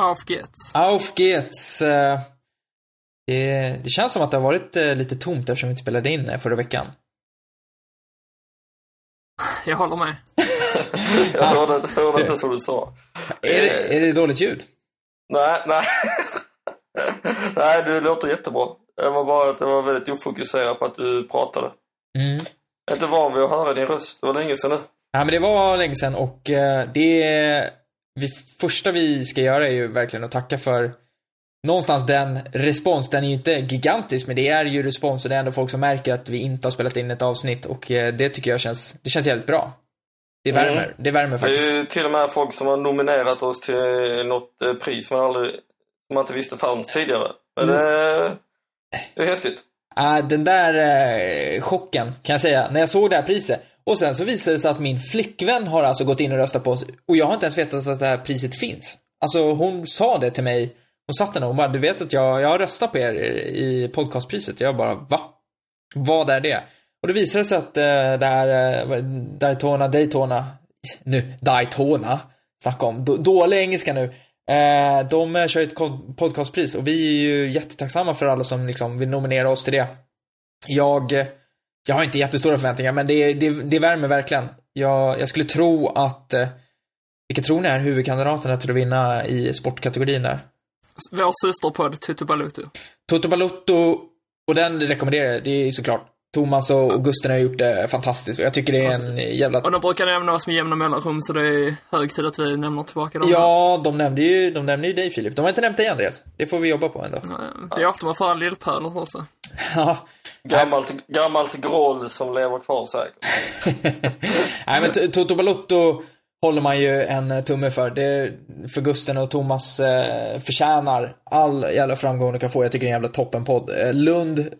Auf geht's. Auf geht's. Eh, Det, det känns som att det har varit eh, lite tomt eftersom vi inte spelade in eh, förra veckan. Jag håller med. Jag hörde, hörde inte som du sa. Är det, är det dåligt ljud? Nej, nej. nej, du låter jättebra. Det var bara att jag var väldigt ofokuserad på att du pratade. Mm. Jag är inte van vid att höra din röst. Det var länge sedan nu. Ja, men det var länge sedan och det vi, första vi ska göra är ju verkligen att tacka för någonstans den respons. Den är ju inte gigantisk, men det är ju respons och det är ändå folk som märker att vi inte har spelat in ett avsnitt och eh, det tycker jag känns, det känns jävligt bra. Det värmer, Mm. det värmer Det faktiskt. är ju till och med folk som har nominerat oss till något eh, pris man aldrig, som man inte visste fanns tidigare. Men Mm. det, det är häftigt. Ah, den där eh, chocken, kan jag säga, när jag såg det här priset. Och sen så visade det sig att min flickvän har alltså gått in och röstat på oss. Och jag har inte ens vetat att det här priset finns. Alltså hon sa det till mig. Hon satt där och hon bara, du vet att jag, jag har röstat på er i podcastpriset. Jag bara, va? Vad är det? Och det visade sig att eh, det här eh, Daytona, Daytona, nu, Daytona, snacka om, då, dålig engelska nu. Eh, de eh, kör kör ett podcastpris och vi är ju jättetacksamma för alla som liksom vill nominera oss till det. Jag, eh, jag har inte jättestora förväntningar, men det, det, det värmer verkligen. Jag, jag skulle tro att, eh, vilka tror ni är huvudkandidaterna till att vinna i sportkategorin där? Vår systerpodd Tutu Balutu. Toto Balotto, och den rekommenderar jag, det är såklart. Thomas och Gusten har gjort det fantastiskt och jag tycker det är en jävla... Och de brukar nämna oss med jämna mellanrum så det är hög tid att vi nämner tillbaka dem. Ja, de nämnde ju, de nämnde ju dig Filip. De har inte nämnt dig Andreas. Det får vi jobba på ändå. Eh, Det är ofta man får lillpöler också. Ja. Gammalt, gammalt groll som lever kvar säkert. Nej men Toto Balotto håller man ju en eh, tumme för. Det, för Gusten och Thomas eh, förtjänar all jävla framgång de kan få. Jag tycker det är en jävla toppenpodd. Eh, Lund,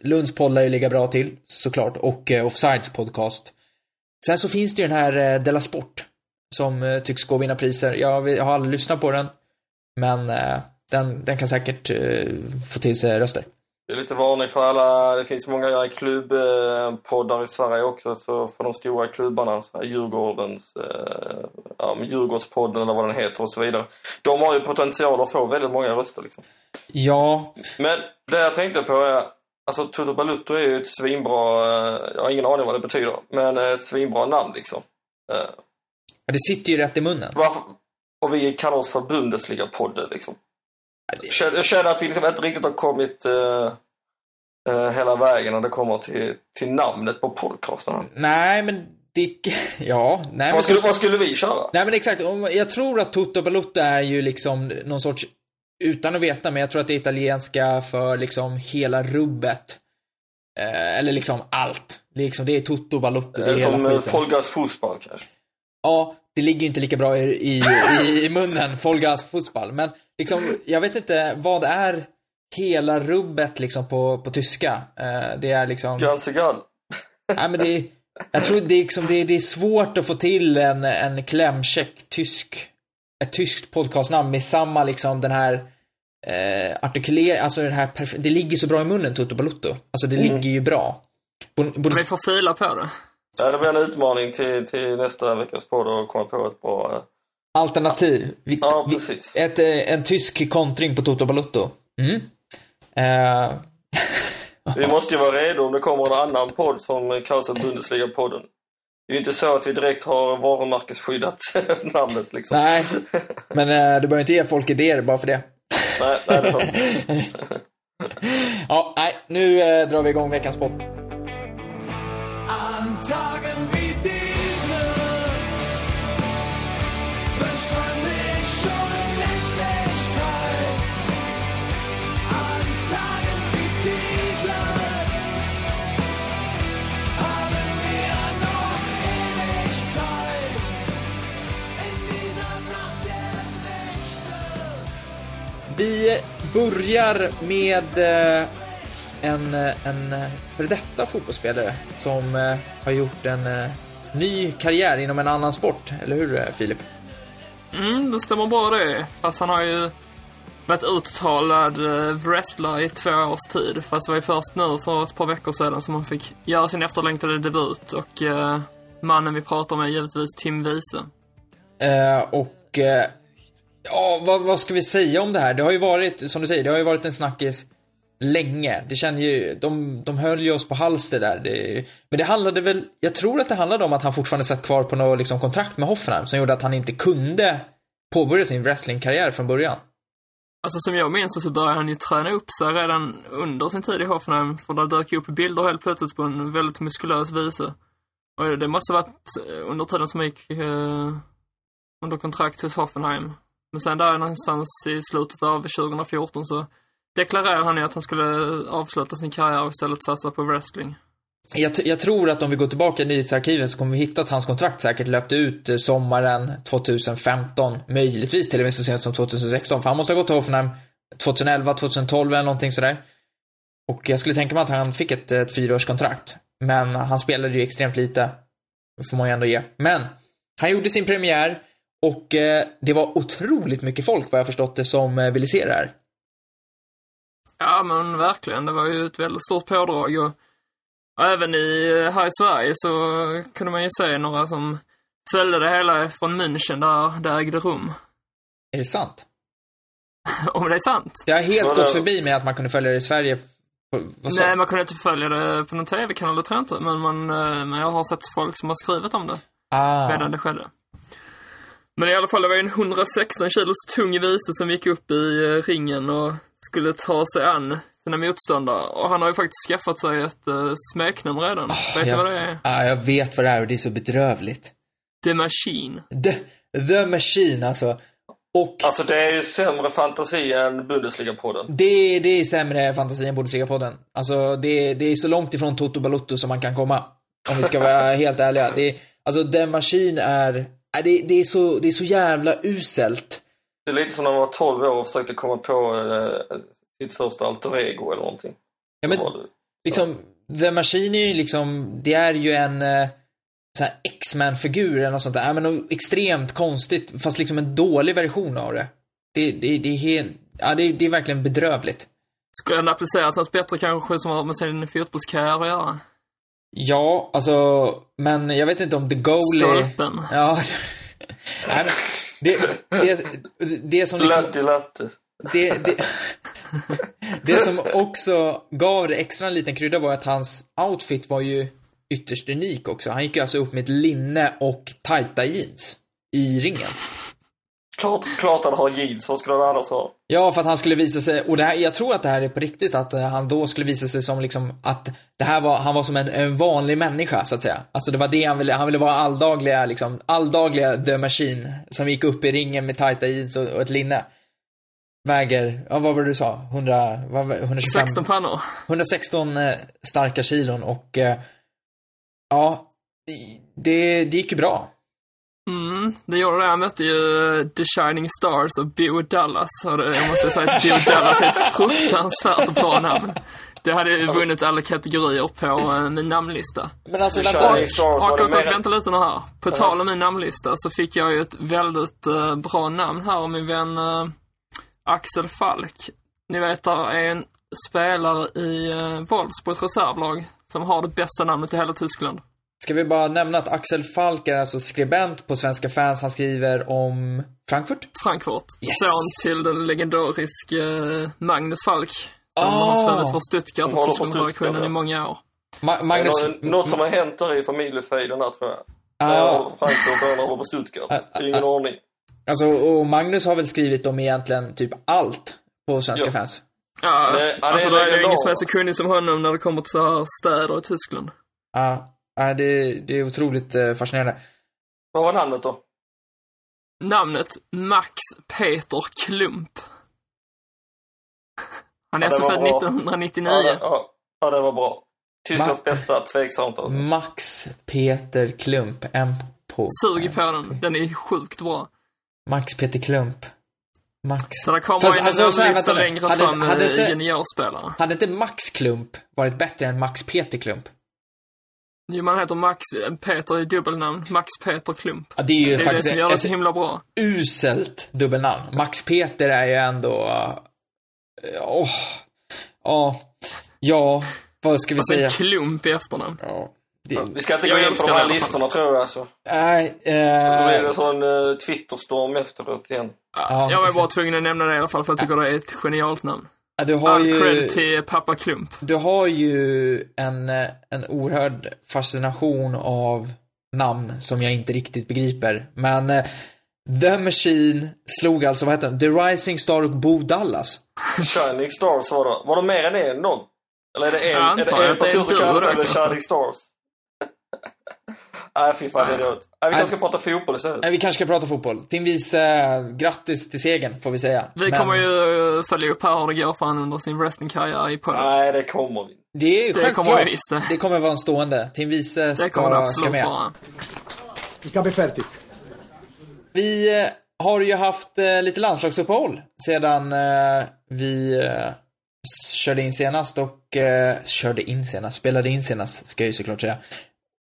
Lunds podd lär ju ligga bra till, såklart. Och eh, Offsides podcast. Sen så finns det ju den här eh, Della Sport. Som eh, tycks gå och vinna priser. Jag, jag har aldrig lyssnat på den. Men eh, den, den kan säkert eh, få till sig röster. Det är lite varning för alla, det finns många klubbpoddar i Sverige också, så för de stora klubbarna, så här Djurgårdens, eh, ja, Djurgårdspodden eller vad den heter och så vidare. De har ju potential att få väldigt många röster liksom. Ja, Men det jag tänkte på är, alltså Toto Balutto är ju ett svinbra, eh, jag har ingen aning vad det betyder, men ett svinbra namn liksom. Eh, det sitter ju rätt i munnen. varför, och vi kallar oss för Bundesliga-podden liksom. Jag känner- att vi liksom inte riktigt har kommit eh, eh, hela vägen när det kommer till, till namnet på podcasten. Nej, men det... Ja, nej. Vad skulle, vad skulle vi köra? Nej men exakt, jag tror att Toto Balotto är ju liksom någon sorts, utan att veta, men jag tror att det är italienska för liksom hela rubbet. Eh, eller liksom allt. Liksom, det är Toto Balotto, det är Eh, hela Som eh, skiten. Folgas fotboll kanske? Ja, det ligger ju inte lika bra i, i, i munnen, Folgas fotboll. Men liksom, jag vet inte, vad är hela rubbet liksom på, på tyska? Eh, det är liksom... Gall. Nej, men det är, jag tror det är, liksom, det, är, det är svårt att få till en, en klämkäck tysk, ett tyskt podcastnamn med samma liksom den här eh, artikulering, alltså den här det ligger så bra i munnen Toto Balutto. Alltså det Mm. ligger ju bra. Både, både, Vi får fila på det. Ja, det blir en utmaning till, till nästa veckas podd att komma på ett bra... alternativ. Vi, Ja, vi, ett, eh, en tysk kontring på Toto Balutto. Mm. Eh, Vi måste ju vara redo om det kommer en annan podd som kallas för Bundesliga-podden. Det är ju inte så att vi direkt har varumärkesskyddat namnet liksom. nej, men eh, du behöver inte ge folk idéer bara för det. nej, nej det är sant. ja, nej, nu eh, drar vi igång veckans podd. Tagen Vi börjar med eh, en, en före detta fotbollsspelare som eh, har gjort en eh, ny karriär inom en annan sport. Eller hur Filip? Mm, det stämmer bra det. Fast han har ju varit uttalad wrestler i två års tid. Fast det var ju först nu för ett par veckor sedan som han fick göra sin efterlängtade debut. Och eh, mannen vi pratar om är givetvis Tim Wiese. Eh, och eh, Ja, vad, vad ska vi säga om det här? Det har ju varit, som du säger, det har ju varit en snackis länge. Det känner ju, de, de höll ju oss på halster där. Det, men det handlade väl, jag tror att det handlade om att han fortfarande satt kvar på något liksom, kontrakt med Hoffenheim som gjorde att han inte kunde påbörja sin wrestlingkarriär från början. Alltså som jag minns så började han ju träna upp sig redan under sin tid i Hoffenheim. För det dök ju upp bilder helt plötsligt på en väldigt muskulös vise. Och det måste ha varit under tiden som han gick eh, under kontrakt hos Hoffenheim. Men sen där någonstans i slutet av 2014 så deklarerade han ju att han skulle avsluta sin karriär och istället satsa på wrestling. Jag, jag tror att om vi går tillbaka i nyhetsarkiven så kommer vi hitta att hans kontrakt säkert löpte ut eh, sommaren 2015, möjligtvis till och med så sent som 2016. För han måste ha gått till Hoffenheim 2011, 2012 eller någonting sådär. Och jag skulle tänka mig att han fick ett, ett fyraårskontrakt. Men han spelade ju extremt lite. Det får man ju ändå ge. Men, han gjorde sin premiär och eh, det var otroligt mycket folk vad jag förstått det som eh, ville se det här. Ja men verkligen, det var ju ett väldigt stort pådrag och, och även i, här i Sverige så kunde man ju se några som följde det hela från München där det ägde rum. Är det sant? Om det är sant? Det har helt gått förbi mig att man kunde följa det i Sverige. Nej, man kunde inte följa det på någon tv-kanal, det tror jag inte. Men, man, eh, men jag har sett folk som har skrivit om det Ah. medan det skedde. Men i alla fall, det var ju en 116 kilos tung vise som gick upp i eh, ringen och skulle ta sig an sina motståndare. Och han har ju faktiskt skaffat sig ett uh, smeknamn redan. Vet du vad det är? Ja, jag vet vad det är och det är så bedrövligt. The Machine. The, the Machine alltså. Och Alltså det är ju sämre fantasi än Bundesliga-podden. det, det är sämre fantasi än Bundesliga-podden. Alltså det, det är så långt ifrån Toto Balotto som man kan komma. Om vi ska vara helt ärliga. Det, är- alltså The Machine är det, det, är så, det är så jävla uselt. Det är lite som när man var 12 år och försökte komma på eh, sitt första alter ego eller någonting. Ja, men, det? liksom, The Machine är ju liksom, det är ju en eh, X-Man-figur eller något sånt där. Ja, men något extremt konstigt, fast liksom en dålig version av det. Det, det, det är helt, ja det, det är verkligen bedrövligt. Skulle den appliceras något bättre kanske som har med sin fotbollskarriär att göra? Ja, alltså, men jag vet inte om the goal är... Stolpen. Ja. Nej, men det, det, det som liksom... Latte latte. Det, det, det som också gav det extra en liten krydda var att hans outfit var ju ytterst unik också. Han gick ju alltså upp med ett linne och tajta jeans i ringen. Klart, klart han har jeans, vad skulle han annars ha? Ja, för att han skulle visa sig, och det här, jag tror att det här är på riktigt, att eh, han då skulle visa sig som liksom, att det här var, han var som en, en vanlig människa, så att säga. Alltså det var det han ville, han ville vara alldagliga, liksom, alldagliga The Machine, som gick upp i ringen med tajta jeans och, och ett linne. Väger, ja vad var det du sa? 100, vad, var- 125? 16 pannor. 116 eh, starka kilon och, eh, ja, det, det gick ju bra. Mm, det gjorde det. Han mötte ju The Shining Stars och Bo Dallas. Och det, jag måste säga att Bo Dallas är ett fruktansvärt bra namn. Det hade ju vunnit alla kategorier på eh, min namnlista. Men alltså, vänta, Och, och, och mer... vänta lite nu här. På tal om min namnlista så fick jag ju ett väldigt eh, bra namn här av min vän eh, Axel Falk. Ni vet, där är en spelare i uh, Wolfsburgs reservlag som har det bästa namnet i hela Tyskland. Ska vi bara nämna att Axel Falk är alltså skribent på Svenska fans. Han skriver om Frankfurt. Frankfurt. Yes. Son till den legendariske eh, Magnus Falk. Som Ah. har skrivit för Stuttgart och Tysklandsredaktionen i många år. Ma- Magnus... Nå- Något som har hänt där i familjefejden där tror jag. Ah. Frankfurt började vara på Stuttgart. Ah, Ingen aning. Alltså, och Magnus har väl skrivit om egentligen typ allt på Svenska Ja. fans. Ja, det alltså är det är ingen legendariskt. som är så kunnig som honom när det kommer till så här städer i Tyskland. Ja, ja, det, det är otroligt eh, fascinerande. Vad var namnet då? Namnet Max Peter Klump. Han är Ja, alltså född bra. 1999. Ja, det, ja, ja, det var bra. Tysklands Ma- bästa, tveksamt alltså. Max Peter Klump. M på... Sug på den. Den är sjukt bra. Max Peter Klump. Max. Så det kommer Fast alltså, en så här, namnlista vänta nu. längre Hade- fram hade med inte- juniorspelare. Hade inte Max Klump varit bättre än Max Peter Klump? Jo, man heter Max Peter i dubbelnamn. Max Peter Klump. Ja, det är ju Det är det faktiskt som gör det ett så himla bra. uselt dubbelnamn. Max Peter är ju ändå... eh, Åh. Ja. Ja, vad ska vi Alltså säga? en klump i efternamn. Ja. Det, Vi ska inte Jag gå in på de det här listorna tror jag alltså. nej, Då blir det eh, en sån uh, Twitterstorm efteråt igen. Ja, jag var bara tvungen att nämna det i alla fall för jag tycker det är ett genialt namn. Du har All ju... cred till pappa Klump. Du har ju en, en oerhörd fascination av namn som jag inte riktigt begriper. Men eh, The Machine slog alltså, vad heter den? The Rising Star och Bo Dallas. Shining Stars var det. Var det mer än en någon? Eller är det en, är det en person som kallar sig The. Shining Stars? Nej, fy fan, det är Nej. dumt. Nej, vi kanske ska prata fotboll istället. Eh, Vi kanske ska prata fotboll. Tim Wiese, grattis till segern, får vi säga. Vi Men kommer ju eh, följa upp här hur det går för han under sin wrestlingkarriär i podden. Nej, det kommer vi. Det är Det självklart. kommer vi visst det. det kommer vara en stående. Tim Wiese Det kommer det ska, ska absolut med. vara. Il capo è fertig. Vi eh, har ju haft eh, lite landslagsuppehåll sedan eh, vi eh, körde in senast och körde in senast, spelade in senast ska jag ju såklart säga.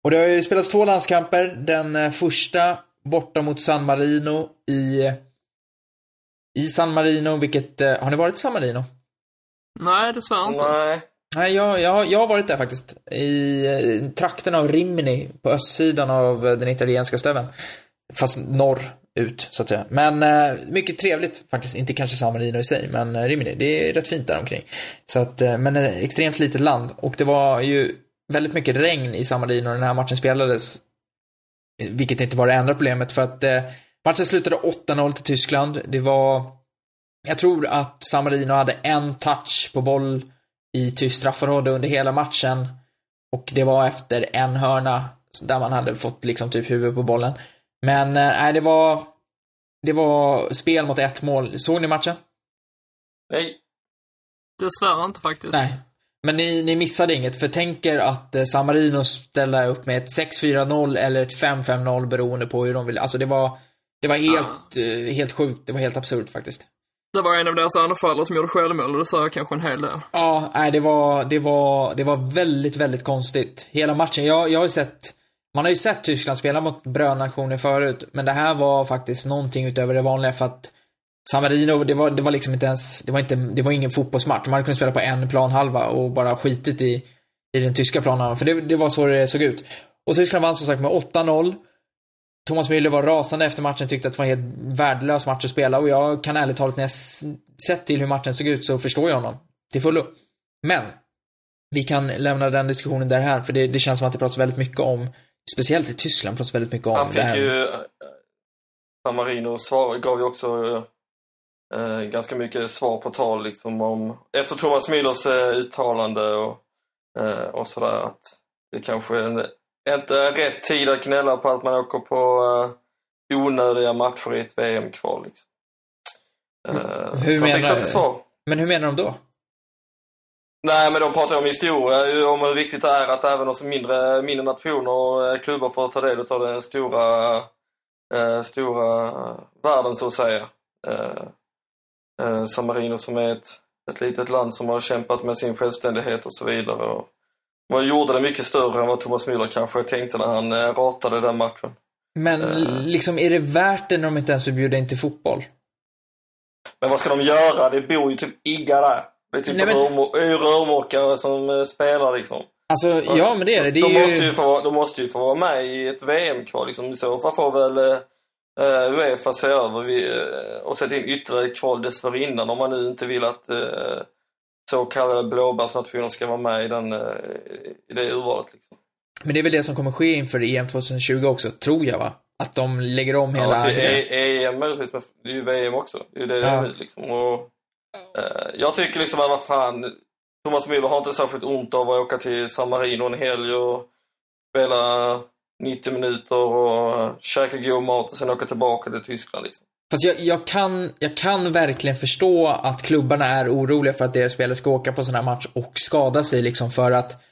Och det har ju spelats två landskamper. Den eh, första borta mot San Marino i i San Marino, vilket, eh, har ni varit i San Marino? Nej, dessvärre inte. Nej. Nej, jag, jag, har- jag har varit där faktiskt. I eh, trakten av Rimini, på östsidan av eh, den italienska stöven. Fast norr ut, så att säga. Men eh, mycket trevligt faktiskt. Inte kanske San Marino i sig, men eh, Rimini. Det är rätt fint där omkring. Så att, eh, men eh, extremt litet land. Och det var ju väldigt mycket regn i San Marino när den här matchen spelades. Eh, Vilket inte var det enda problemet, för att eh, matchen slutade 8-0 till Tyskland. Det var, jag tror att San Marino hade en touch på boll i tyst straffområde under hela matchen. Och det var efter en hörna där man hade fått liksom typ huvud på bollen. Men eh, nej, det var det var spel mot ett mål. Såg ni matchen? Nej. Dessvärre inte faktiskt. Nej. Men ni, ni missade inget, för tänk er att eh, San Marino ställer upp med ett 6-4-0 eller ett 5-5-0 beroende på hur de vill. Alltså det var, det var helt, eh, helt sjukt. Det var helt absurt faktiskt. Det var en av deras anfallare som gjorde självmål och det sa kanske en hel del. Ja, nej, det var, det var, det var väldigt, väldigt konstigt. Hela matchen. Jag, jag har ju sett, man har ju sett Tyskland spela mot brödnationer förut, men det här var faktiskt någonting utöver det vanliga för att San Marino, det var, det var liksom inte ens, det var inte, det var ingen fotbollsmatch. Man hade kunnat spela på en planhalva och bara skitit i, i den tyska planhalvan, för det, det var så det såg ut. Och Tyskland vann som sagt med 8-0. Thomas Müller var rasande efter matchen, tyckte att det var en helt värdelös match att spela och jag kan ärligt talat när jag sett till hur matchen såg ut så förstår jag honom. Till fullo. Men, vi kan lämna den diskussionen där här för det, det känns som att det pratas väldigt mycket om, speciellt i Tyskland pratas väldigt mycket om Han det fick här. ju... eh, San Marino gav ju också eh, ganska mycket svar på tal liksom om... Efter Thomas Müllers eh, uttalande och, eh, och sådär att det kanske en, inte är rätt tid att gnälla på att man åker på eh, onödiga matcher i ett VM-kval. Liksom. Eh, Hur menar-. Men hur menar de då? Nej, men de pratar om historia, om hur viktigt det är att även hos mindre, mindre nationer och eh, klubbar får ta del av den stora, eh, stora världen så att säga. Eh, eh, San Marino som är ett, ett litet land som har kämpat med sin självständighet och så vidare. Och man gjorde det mycket större än vad Thomas Müller kanske tänkte när han eh, ratade den matchen. Men Eh. liksom, är det värt det när de inte ens vill bjuda in till fotboll? Men vad ska de göra? Det bor ju typ iggar där. Det är typ Nej, men- rörmokare som eh, spelar liksom. Alltså, ja men det är det. det är de, ju... måste ju få, de måste ju få vara med i ett VM-kval. Liksom. I så fall får väl uh, Uefa se över vi, eh, och sätta in ytterligare kval dessförinnan om man nu inte vill att uh, så kallade blåbärsnationer ska vara med i, den, eh, i det urvalet. Liksom. Men det är väl det som kommer ske inför EM 2020 också, tror jag va? Att de lägger om hela... Ja, till grejen. E- EM möjligtvis, men det är ju VM också. Det är det det Ja. är nu liksom. Och, jag tycker liksom att vad fan, Thomas Müller har inte särskilt ont av att åka till San Marino en helg och spela 90 minuter och käka god mat och sen åka tillbaka till Tyskland liksom. Fast jag, jag, kan, jag kan verkligen förstå att klubbarna är oroliga för att deras spelare ska åka på sån här match och skada sig liksom för att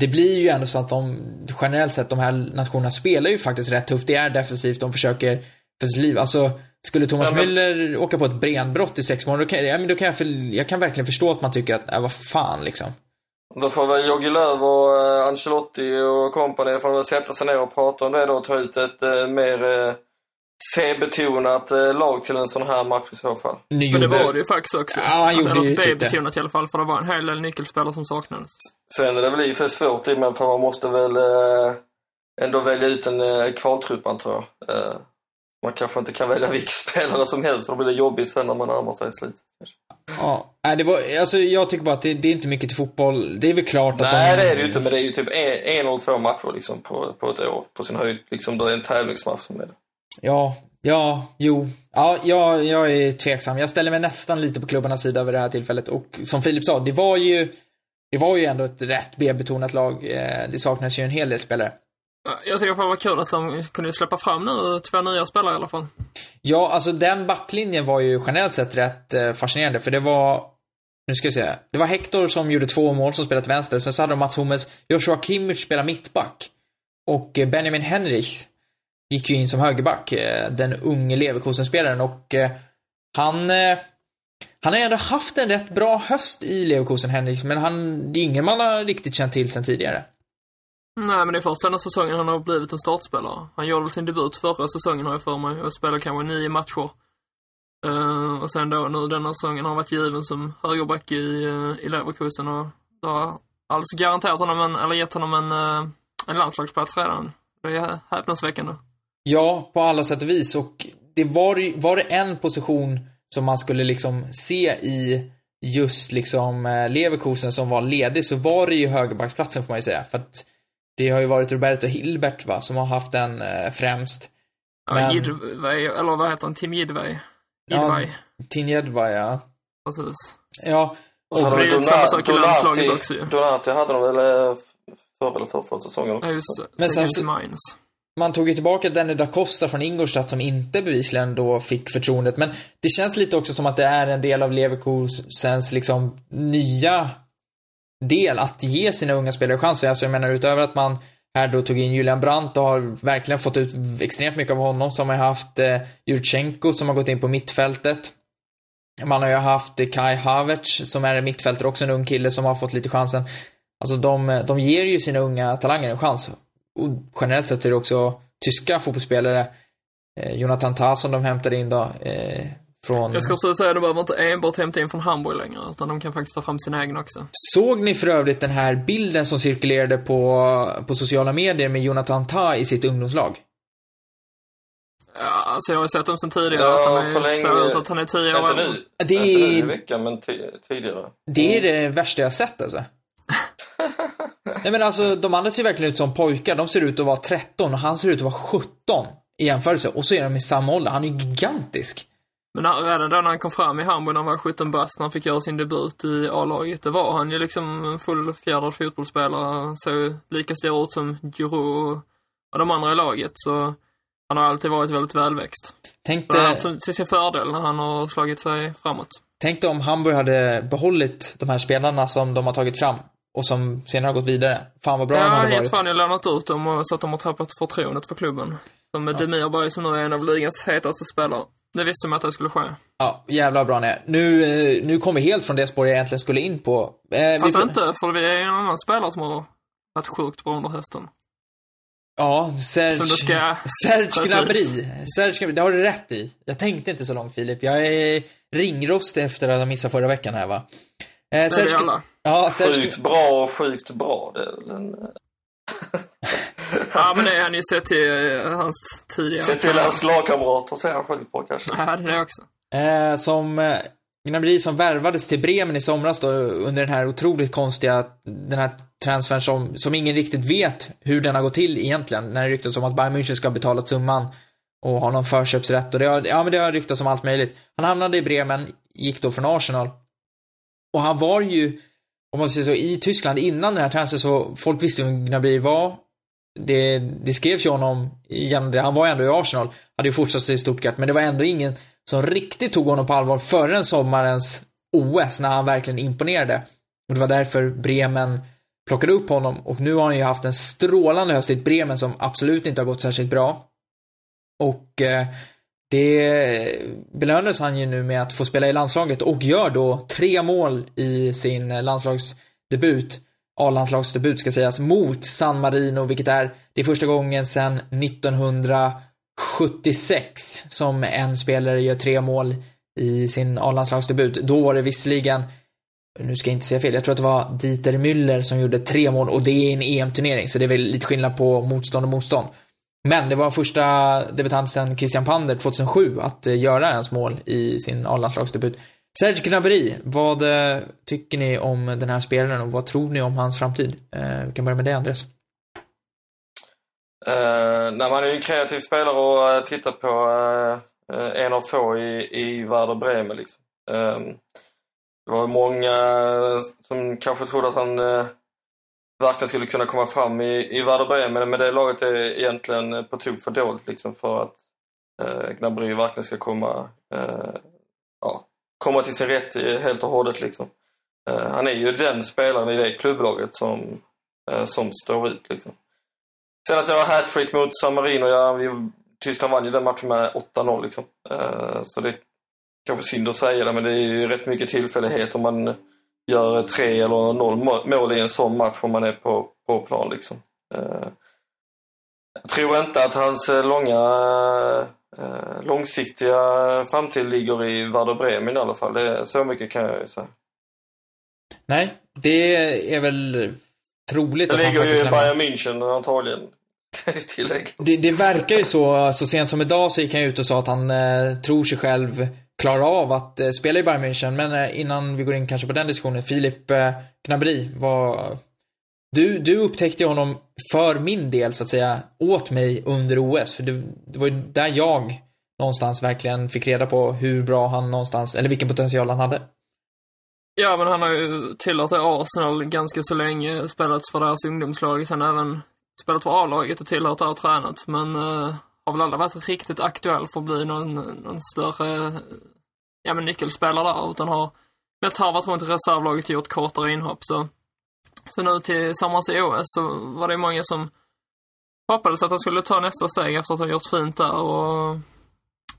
det blir ju ändå så att de, generellt sett, de här nationerna spelar ju faktiskt rätt tufft. Det är defensivt, de försöker för sitt liv. Alltså, skulle Thomas Ja, men- Müller åka på ett benbrott i sex månader, då kan, ja, men då kan jag, för, jag kan verkligen förstå att man tycker att, äh, vad fan liksom. Då får väl Jogi Löw och uh, Ancelotti och kompani får väl sätta sig ner och prata om det då och ta ut ett uh, mer C-betonat uh, lag till en sån här match i så fall. Nu För det gjorde- var det ju faktiskt också. Ja, han gjorde Eller ju ett typ det. B-betonat i alla fall, för det var en hel del nyckelspelare som saknades. Sen är det väl i och för sig svårt i och med för man måste väl eh, ändå välja ut en eh, kvaltrupp antar jag. Man kanske inte kan välja vilka spelare som helst, för då blir det jobbigt sen när man närmar sig slutet. Ja, det var, alltså jag tycker bara att det, det är inte mycket till fotboll. Det är väl klart att Nej, de... det är det ju inte, men det är ju typ en, en eller två matcher liksom på, på ett år, på sin höjd. Liksom, det är en tävlingsmatch som är det. Ja, ja, jo. Ja, jag, jag är tveksam. Jag ställer mig nästan lite på klubbarnas sida över det här tillfället. Och som Filip sa, det var ju, det var ju ändå ett rätt B-betonat lag. Eh, Det saknas ju en hel del spelare. Jag tycker det var kul att de kunde släppa fram nu två nya spelare i alla fall. Ja, alltså den backlinjen var ju generellt sett rätt eh, fascinerande, för det var nu ska jag säga. Det var Hector som gjorde två mål som spelat vänster. Sen så hade de Mats Hummels, Joshua Kimmich spelade mittback. Och eh, Benjamin Henrichs gick ju in som högerback. Eh, den unge Leverkusen-spelaren och han... Han har ändå haft en rätt bra höst i Leverkusen, Henrichs, men han, det är ingen man har riktigt känt till sen tidigare. Nej, men det är först denna säsongen han har blivit en startspelare. Han gjorde väl sin debut förra säsongen har jag för mig och spelade kanske nio matcher. Uh, och sen då nu denna säsongen har han varit given som högerback i, uh, i Leverkusen och det har alltså garanterat honom en, eller gett honom en, uh, en landslagsplats redan. Det är häpnadsväckande. Ja, på alla sätt och vis. Och det var, var det en position som man skulle liksom se i just liksom Leverkusen som var ledig så var det ju högerbacksplatsen får man ju säga. För att det har ju varit Roberto Hilbert va, som har haft den eh, främst. Ja, Men- Jidvej, eller vad heter han? Tim Jidvej? Ja. Jidvej, Tinjedva ja. precis. Ja, Och så hade det samma sak i landslaget Donati- också ju. Donati hade de väl eh, förra eller förrförra säsongen också. Ja, just det. Men sen så- man tog ju tillbaka Danny da Costa från Ingolstadt som inte bevisligen då fick förtroendet. Men det känns lite också som att det är en del av Leverkusens liksom nya del att ge sina unga spelare chanser. Alltså jag menar utöver att man här då tog in Julian Brandt och har verkligen fått ut extremt mycket av honom så har man ju haft eh, Jurchenko som har gått in på mittfältet. Man har ju haft eh, Kai Havertz som är en mittfältare, också en ung kille som har fått lite chansen. Alltså de, de ger ju sina unga talanger en chans. Och generellt sett är det också tyska fotbollsspelare. Eh, Jonathan Tah som de hämtade in då. Eh, från... Jag ska precis säga, de behöver inte enbart hämta in från Hamburg längre, utan de kan faktiskt ta fram sina egna också. Såg ni för övrigt den här bilden som cirkulerade på, på sociala medier med Jonathan Tah i sitt ungdomslag? Ja, alltså jag har sett dem sen tidigare, Ja, att han är, ser ut att han är tio år Inte äldre. nu, Det inte nu i är, veckan, men ti- tidigare. det är det värsta jag sett alltså. Nej men alltså, de andra ser verkligen ut som pojkar. De ser ut att vara 13 och han ser ut att vara 17 i jämförelse. Och så är de i samma ålder. Han är ju gigantisk. Men när, redan då när han kom fram i Hamburg när han var 17 bast, när han fick göra sin debut i A-laget, det var han ju liksom en fullfjädrad fotbollsspelare. Såg lika stor ut som Giroud och de andra i laget, så han har alltid varit väldigt välväxt. Tänk Och det har haft till sin fördel när han har slagit sig framåt. tänk dig om Hamburg hade behållit de här spelarna som de har tagit fram. Och som senare har gått vidare. Fan vad bra de Ja, hade helt varit. fan jag lånat ut dem och så att de har tappat förtroendet för klubben. Som med Demirberg som nu är en av ligans hetaste spelare. Det visste man att det skulle ske. Ja, jävla bra ni. Nu, eh, nu kom vi helt från det spår jag egentligen skulle in på. Eh, Fast vi, inte, för vi är en annan spelare som har varit sjukt bra under hösten. Ja, Serge, ska... Serge. Gnabry. Serge Gnabry, det har du rätt i. Jag tänkte inte så långt Filip. Jag är ringrostig efter att ha missat förra veckan här va. Eh, Det är Serge, det alla. ja, Serge, Sjukt bra och sjukt bra. Det är väl en... Ja, men det är han ju sett till eh, hans tidigare. Se till hans lagkamrater ser han sjukt bra kanske. Ja, det är också. eh, som eh, Gnabry som värvades till Bremen i somras då under den här otroligt konstiga, den här transfern som, som ingen riktigt vet hur den har gått till egentligen. När det ryktas om att Bayern München ska ha betalat summan och ha någon förköpsrätt och det har, ja men det har ryktats om allt möjligt. Han hamnade i Bremen, gick då från Arsenal. Och han var ju, om man säger så, i Tyskland innan den här transfern så folk visste vem Gnabry var. Det, det skrevs ju honom genom det. Han var ändå i Arsenal, hade ju fortsatt i Stuttgart, men det var ändå ingen som riktigt tog honom på allvar förrän sommarens OS när han verkligen imponerade. Och det var därför Bremen plockade upp honom och nu har han ju haft en strålande höst i ett Bremen som absolut inte har gått särskilt bra. Och eh, det belönades han ju nu med att få spela i landslaget och gör då tre mål i sin landslagsdebut. A-landslagsdebut ska sägas, mot San Marino, vilket är, det är första gången sedan 1976 som en spelare gör tre mål i sin A-landslagsdebut. Då var det visserligen, nu ska jag inte säga fel, jag tror att det var Dieter Müller som gjorde tre mål och det är en EM-turnering, så det är väl lite skillnad på motstånd och motstånd. Men det var första debutant sedan Christian Pander 2007 att eh, göra ens mål i sin A-landslagsdebut. Serge Gnabry, vad eh, tycker ni om den här spelaren och vad tror ni om hans framtid? Eh, vi kan börja med dig Andreas. Uh, nej, man är ju en kreativ spelare och uh, tittar på uh, en av få i, i Werder Bremen. Liksom. Um, det var många som kanske trodde att han uh, verkligen skulle kunna komma fram i, i Werder Bremen, men det laget är egentligen på tok för dåligt liksom, för att uh, Gnabry verkligen ska komma, uh, ja, komma till sin rätt helt och hållet. Liksom. Eh, han är ju den spelaren i det klubblaget som, eh, som står ut. Liksom. Sen att jag har hattrick mot San Marino, ja, vi, Tyskland vann ju den matchen med 8-0 liksom. Eh, så det är kanske synd att säga det, men det är ju rätt mycket tillfällighet om man gör tre eller noll mål i en sån match om man är på, på plan liksom. Jag tror inte att hans långa, eh, långsiktiga framtid ligger i Werder Bremen i alla fall. Det, så mycket kan jag ju säga. Nej, det är väl troligt Det att han ligger ju faktiskt i. Bayern München antagligen. Det, det verkar ju så. Så sent som idag så gick han ut och sa att han eh, tror sig själv klara av att eh, spela i Bayern München. Men eh, innan vi går in kanske på den diskussionen. Filip eh, Gnabry, vad... Du, du upptäckte ju honom för min del, så att säga, åt mig under OS. För det, det var ju där jag någonstans verkligen fick reda på hur bra han någonstans, eller vilken potential han hade. Ja, men han har ju tillhört det Arsenal ganska så länge, spelat för deras ungdomslag, sen även spelat för A-laget och tillhört där och tränat, men uh, har väl aldrig varit riktigt aktuell för att bli någon, någon större, ja men nyckelspelare där, utan har mest harvat runt i reservlaget och gjort kortare inhopp, så. Så nu tillsammans i OS så var det många som hoppades att han skulle ta nästa steg efter att ha gjort fint där och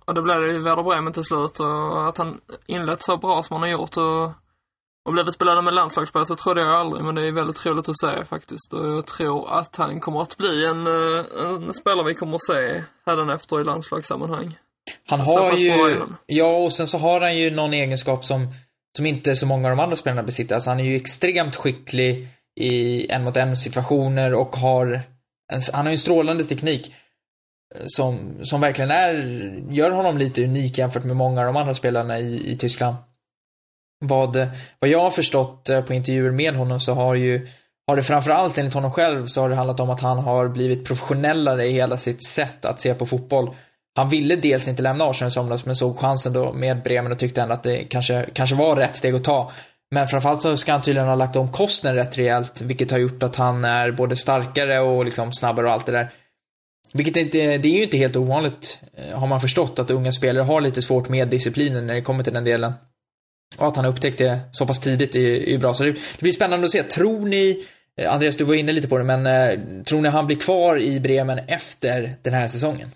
och det blev det i Werder Bremen till slut och att han inlett så bra som han har gjort och, och blivit belönad med landslagsspel så trodde jag aldrig men det är väldigt roligt att se faktiskt och jag tror att han kommer att bli en, eh, en spelare vi kommer att se hädanefter i landslagssammanhang. Han har ju, ja och sen så har han ju någon egenskap som, som inte så många av de andra spelarna besitter. Alltså han är ju extremt skicklig i en mot en situationer och har, en, han har ju en strålande teknik eh, som, som verkligen är, gör honom lite unik jämfört med många av de andra spelarna i, i Tyskland. Vad, vad jag har förstått eh, på intervjuer med honom så har ju, har det framförallt enligt honom själv så har det handlat om att han har blivit professionellare i hela sitt sätt att se på fotboll. Han ville dels inte lämna Arsenal i somras men såg chansen då med Bremen och tyckte ändå att det kanske, kanske var rätt steg att ta. Men framförallt så ska han tydligen ha lagt om kosten rätt rejält, vilket har gjort att han är både starkare och liksom snabbare och allt det där. Vilket inte, det är ju inte helt ovanligt, eh, har man förstått, att unga spelare har lite svårt med disciplinen när det kommer till den delen. Och att han har upptäckt det så pass tidigt är ju bra. Så det, det blir spännande att se. Tror ni, eh, Andreas du var inne lite på det, men eh, tror ni han blir kvar i Bremen efter den här säsongen?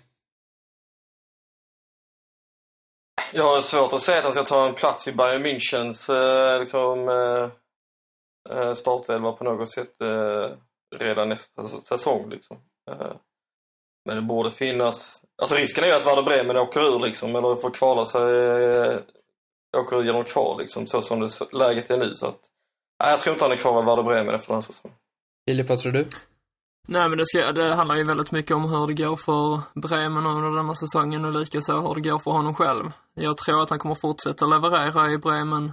Jag har svårt att säga att han ska ta en plats i Bayern Münchens eh, liksom, eh, eh, startelva på något sätt eh, redan nästa säsong. Liksom. Eh, men det borde finnas... Alltså risken är ju att Werder Bremen åker ur liksom, eller får kvala sig, eh, åker ur genom kval liksom, så som det, läget är nu. Så att, nej, jag tror inte han är kvar i Werder Bremen efter den här säsongen. Filip, vad tror du? Nej men det, ska, det handlar ju väldigt mycket om hur det går för Bremen under denna säsongen och likaså hur det går för honom själv. Jag tror att han kommer fortsätta leverera i Bremen.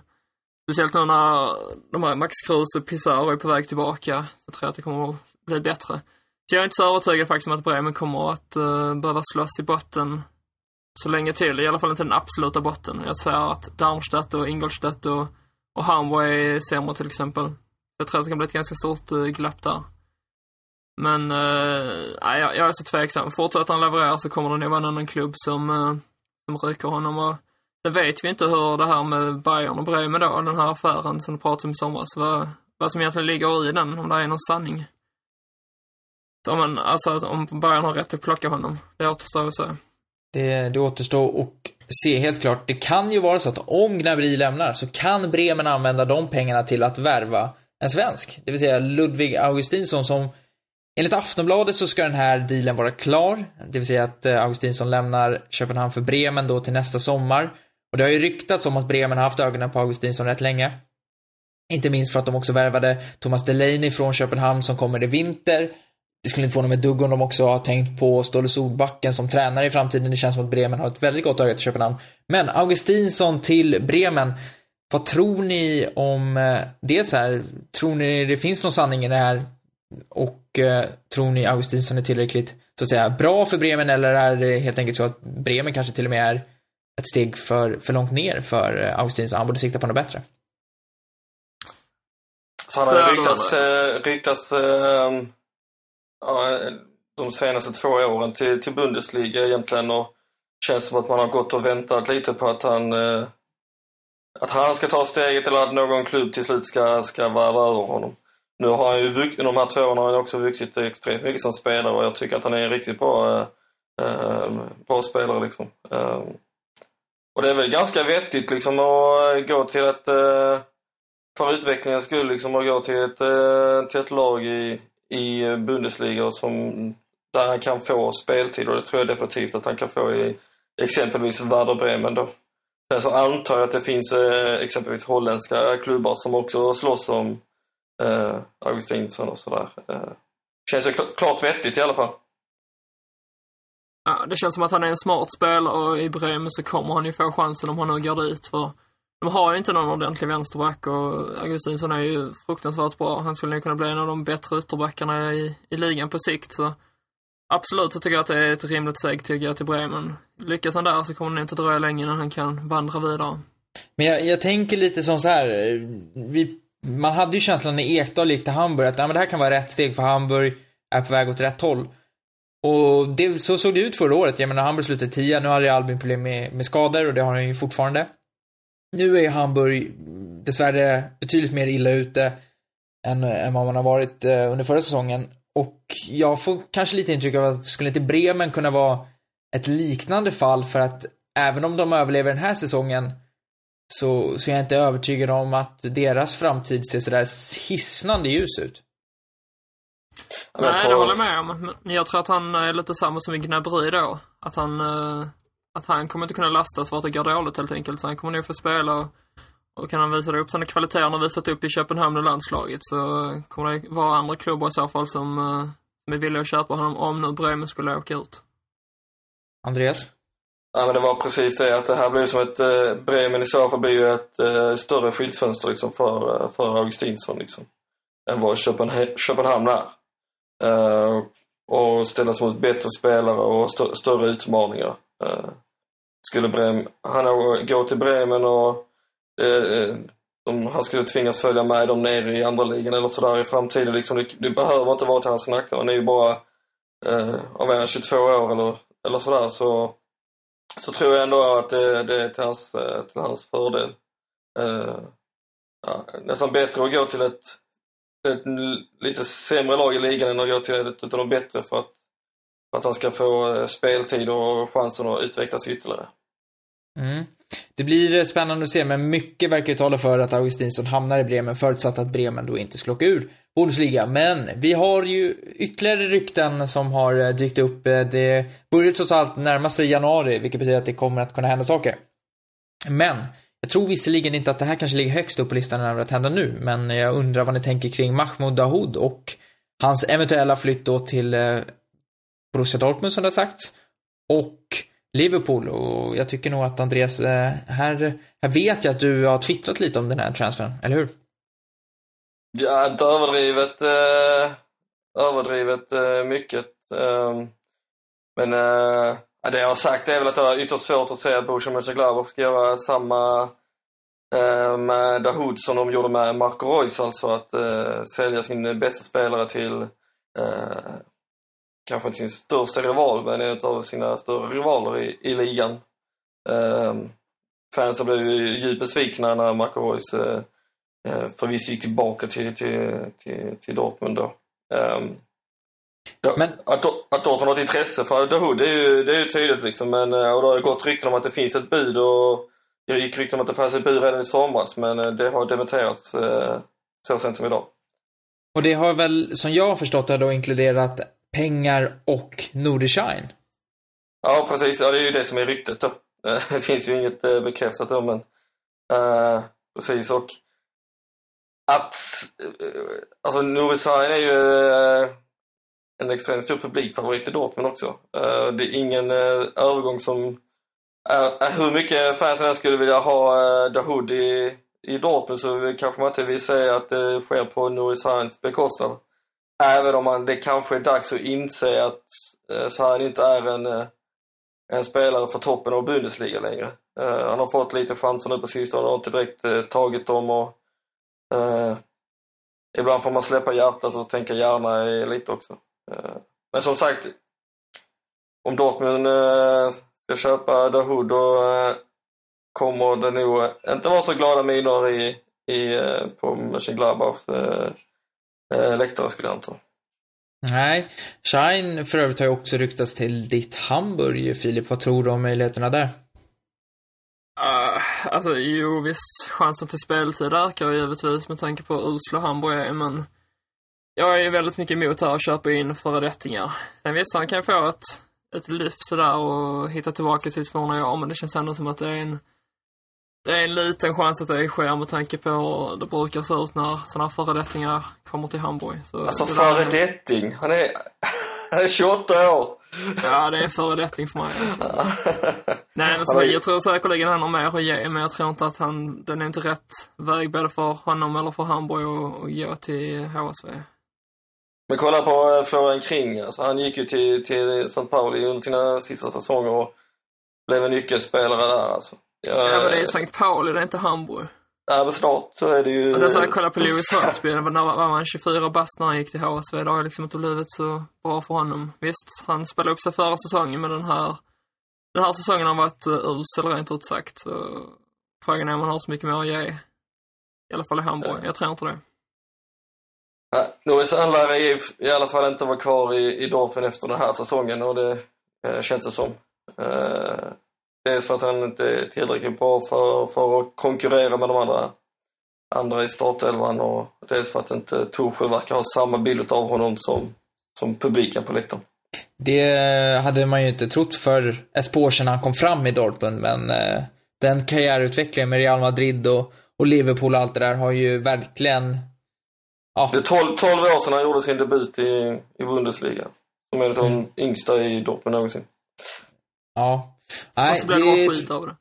Speciellt nu när de här Max Kruse och Pizarro är på väg tillbaka. Så tror jag att det kommer att bli bättre. Så jag är inte så övertygad faktiskt om att Bremen kommer att uh, behöva slåss i botten så länge till. I alla fall inte den absoluta botten. Jag säger att Darmstadt och Ingolstadt och, och Hamburg är sämre till exempel. Jag tror att det kan bli ett ganska stort uh, glapp där. Men eh, uh, nej, jag, jag är så tveksam. Fortsätter han leverera så kommer det nog vara en annan klubb som, uh, som rycker honom. Och sen vet vi inte hur det här med Bayern och Bremen då, den här affären som du pratade om i somras, vad, vad som egentligen ligger i den, om det är någon sanning. Så om, man, alltså, om Bayern har rätt att plocka honom, det återstår att se. Det, det återstår att se helt klart. Det kan ju vara så att om Gnabry lämnar så kan Bremen använda de pengarna till att värva en svensk. Det vill säga Ludvig Augustinsson som Enligt Aftonbladet så ska den här dealen vara klar. Det vill säga att eh, Augustinsson lämnar Köpenhamn för Bremen då till nästa sommar. Och det har ju ryktats om att Bremen har haft ögonen på Augustinsson rätt länge. Inte minst för att de också värvade Thomas Delaney från Köpenhamn som kommer i vinter. det skulle inte få mig ett dugg om de också har tänkt på Ståle Solbacken som tränare i framtiden. Det känns som att Bremen har ett väldigt gott öga till Köpenhamn. Men Augustinsson till Bremen. Vad tror ni om eh, det så här? Tror ni det finns någon sanning i det här? Och eh, tror ni Augustinsson är tillräckligt, så att säga, bra för Bremen eller är det helt enkelt så att Bremen kanske till och med är ett steg för, för långt ner för eh, Augustinsson? Han borde sikta på något bättre. Så han har ryktats, eh, ryktats eh, ja, de senaste två åren till, till Bundesliga egentligen och känns som att man har gått och väntat lite på att han eh, att han ska ta steget eller att någon klubb till slut ska, ska varva över honom. Nu har han ju vuxit, de här två åren har han också vuxit extremt mycket som spelare och jag tycker att han är en riktigt bra, eh, eh bra spelare liksom. Eh, och det är väl ganska vettigt liksom att eh, gå till ett eh, för utvecklingens skull liksom att gå till ett, eh, till ett lag i, i Bundesliga som, där han kan få speltid och det tror jag definitivt att han kan få i exempelvis Werder Bremen då. Sen så antar jag att det finns eh, exempelvis holländska klubbar som också slåss om eh, Augustinsson och sådär. Eh, känns ju kl- klart vettigt i alla fall. Ja, det känns som att han är en smart spelare och i Bremen så kommer han ju få chansen om han nu går dit. För de har ju inte någon ordentlig vänsterback och Augustinsson är ju fruktansvärt bra. Han skulle nog kunna bli en av de bättre ytterbackarna i, i ligan på sikt. Så absolut så tycker jag att det är ett rimligt steg till att gå till Bremen. Lyckas han där så kommer det inte dröja länge innan han kan vandra vidare. Men jag, jag tänker lite som så här. eh, Vi, man hade ju känslan när Ekdal gick till Hamburg att ja, men det här kan vara rätt steg för Hamburg, är på väg åt rätt håll. Och det, så såg det ut förra året. Jag menar, Hamburg slutade 10, nu hade ju Albin problem med, med skador och det har han ju fortfarande. Nu är ju Hamburg dessvärre betydligt mer illa ute än, än vad man har varit eh, under förra säsongen. Och jag får kanske lite intryck av att skulle inte Bremen kunna vara ett liknande fall för att även om de överlever den här säsongen så, så är jag inte övertygad om att deras framtid ser sådär hisnande ljus ut. Nej, det håller jag med om. Men jag tror att han är lite samma som i Gnabry då. Att han, eh, att han kommer inte kunna lastas för att det går dåligt helt enkelt. Så han kommer nog få spela och, och kan han visa upp sina kvaliteter han har visat upp i Köpenhamn och landslaget så kommer det vara andra klubbar i så fall som, eh, som är villiga att köpa honom om nu Bremen skulle åka ut. Andreas? Ja, men det var precis det att det här blir som ett, eh, Bremen i så fall blir ju ett eh, större skyltfönster liksom för, eh, för Augustinsson liksom. Än vad Köpenha- Köpenhamn är. Eh, och ställas mot bättre spelare och st större utmaningar. Eh, skulle Bremen, han går gå till Bremen och eh, eh de, han skulle tvingas följa med dem ner i andra ligan eller sådär i framtiden liksom. Det, det behöver inte vara till hans nackdel. Han är ju bara, eh, av en 22 år eller, eller sådär så så tror jag ändå att det, det är till hans, eh, till hans fördel. Uh, ja, nästan bättre att gå till ett, ett lite sämre lag i ligan än att gå till ett av de bättre för att, för att han ska få eh, speltid och chansen att utvecklas ytterligare. Mm. Det blir eh, spännande att se, men mycket verkar ju tala för att Augustinsson hamnar i Bremen, förutsatt att Bremen då inte skulle åka ur Bundesliga. Men vi har ju ytterligare rykten som har eh, dykt upp. Eh, det börjar trots allt närma sig januari, vilket betyder att det kommer att kunna hända saker. Men, jag tror visserligen inte att det här kanske ligger högst upp på listan över att hända nu, men jag undrar vad ni tänker kring Mahmoud Dahoud och hans eventuella flytt då till Borussia Dortmund som det har sagts. Och Liverpool och jag tycker nog att Andreas, eh, här, här vet jag att du har twittrat lite om den här transfern, eller hur? Ja, inte överdrivet, eh, överdrivet eh, mycket. Eh, men eh, det jag har sagt är väl att det är ytterst svårt att se att Bojan Mönchengladbach ska göra samma eh, med Dahoud som de gjorde med Marco Reus, alltså att eh, sälja sin bästa spelare till eh, kanske inte sin största rival, men en av sina större rivaler i, i ligan. Eh, fansen blev ju djupt besvikna när Marco Reus eh, förvisso gick tillbaka till, till, till, till Dortmund då. Um, Men- att, att Dortmund har ett intresse för Dahoud, det är ju, det är ju tydligt liksom. Men, eh, och det har ju gått rykten om att det finns ett bud och det gick rykten om att det fanns ett bud redan i somras men det har dementerats eh, så sent som idag. Och det har väl, som jag har förstått det, då inkluderat pengar och Nordishine. Ja, precis. Ja, det är ju det som är ryktet då. Eh, det finns ju inget eh, bekräftat då, men uh, eh, precis. Och att, uh, alltså Nordishine är ju, uh, en extremt stor publikfavorit i Dortmund också. Det är ingen övergång som... hur mycket fansen än skulle vilja ha uh, Dahoud i, i Dortmund så kanske man inte vill säga att det sker på Nuri Sahins bekostnad. Även om man, det kanske är dags att inse att eh, uh, Sahin inte är en, eh, en spelare för toppen av Bundesliga längre. Eh, han har fått lite chanser nu på sistone och har inte direkt eh, tagit dem. Och, eh, ibland får man släppa hjärtat och tänka hjärna i lite också. Eh, men som sagt, om Dortmund eh, ska köpa Dahoud då eh, kommer det nog inte vara så glada miner i, i, eh, på Mönchengladbachs eh, eh, läktare skulle jag anta. Nej. Shine för övrigt har ju också ryktats till ditt Hamburg, Filip. Vad tror du om möjligheterna där? Uh, alltså, jo visst, chansen till speltid ökar givetvis med tanke på hur usla Hamburg är, men jag är ju väldigt mycket emot här att köpa in föredettingar. Sen visst, han kan få ett, ett lyft sådär och hitta tillbaka till sitt forna jag, men det känns ändå som att det är en det är en liten chans att det sker med tanke på hur det brukar se ut när sådana föredettingar kommer till Hamburg. Så Alltså föredetting, han är, han är 28 år. Ja, det är en föredetting för mig. Alltså. Nej, men så, jag tror säkerligen han har mer att ge, men jag tror inte att han, den är inte rätt väg både för honom eller för Hamburg att att gå till HSV. Men kolla på eh, Florian Kring. Alltså, han gick ju till, till St. Pauli under sina sista säsonger och blev en nyckelspelare där. Alltså. Jag, Ja, men det är St. Pauli, det är inte Hamburg. ja, men snart så är det ju... Och det är så jag kollar på Lewis Hurtsby, när var var han 24 bast när han gick till HSV. Det har liksom inte blivit så bra för honom. Visst, han spelade upp sig förra säsongen, men den här, den här säsongen har varit uh, usel rent ut sagt. Så frågan är om han har så mycket mer att ge. I alla fall i Hamburg. Jag tror inte det. Nej, Sandler är i, alla fall inte vara kvar i, i Dortmund efter den här säsongen och det eh, känns det som. Eh, dels för att han inte är tillräckligt bra för, för att konkurrera med de andra, andra i startelvan och dels för att inte Torsjö verkar ha samma bild av honom som, som publiken på läktaren. Det hade man ju inte trott för ett par år sedan han kom fram i Dortmund, men eh, den karriärutvecklingen med Real Madrid och, och Liverpool och allt det där har ju verkligen, ja, Det är 12, 12 år sedan han gjorde sin debut i, i Bundesliga. Som en av de yngsta i Dortmund någonsin. ja. Och Nej, så blev det skit av det.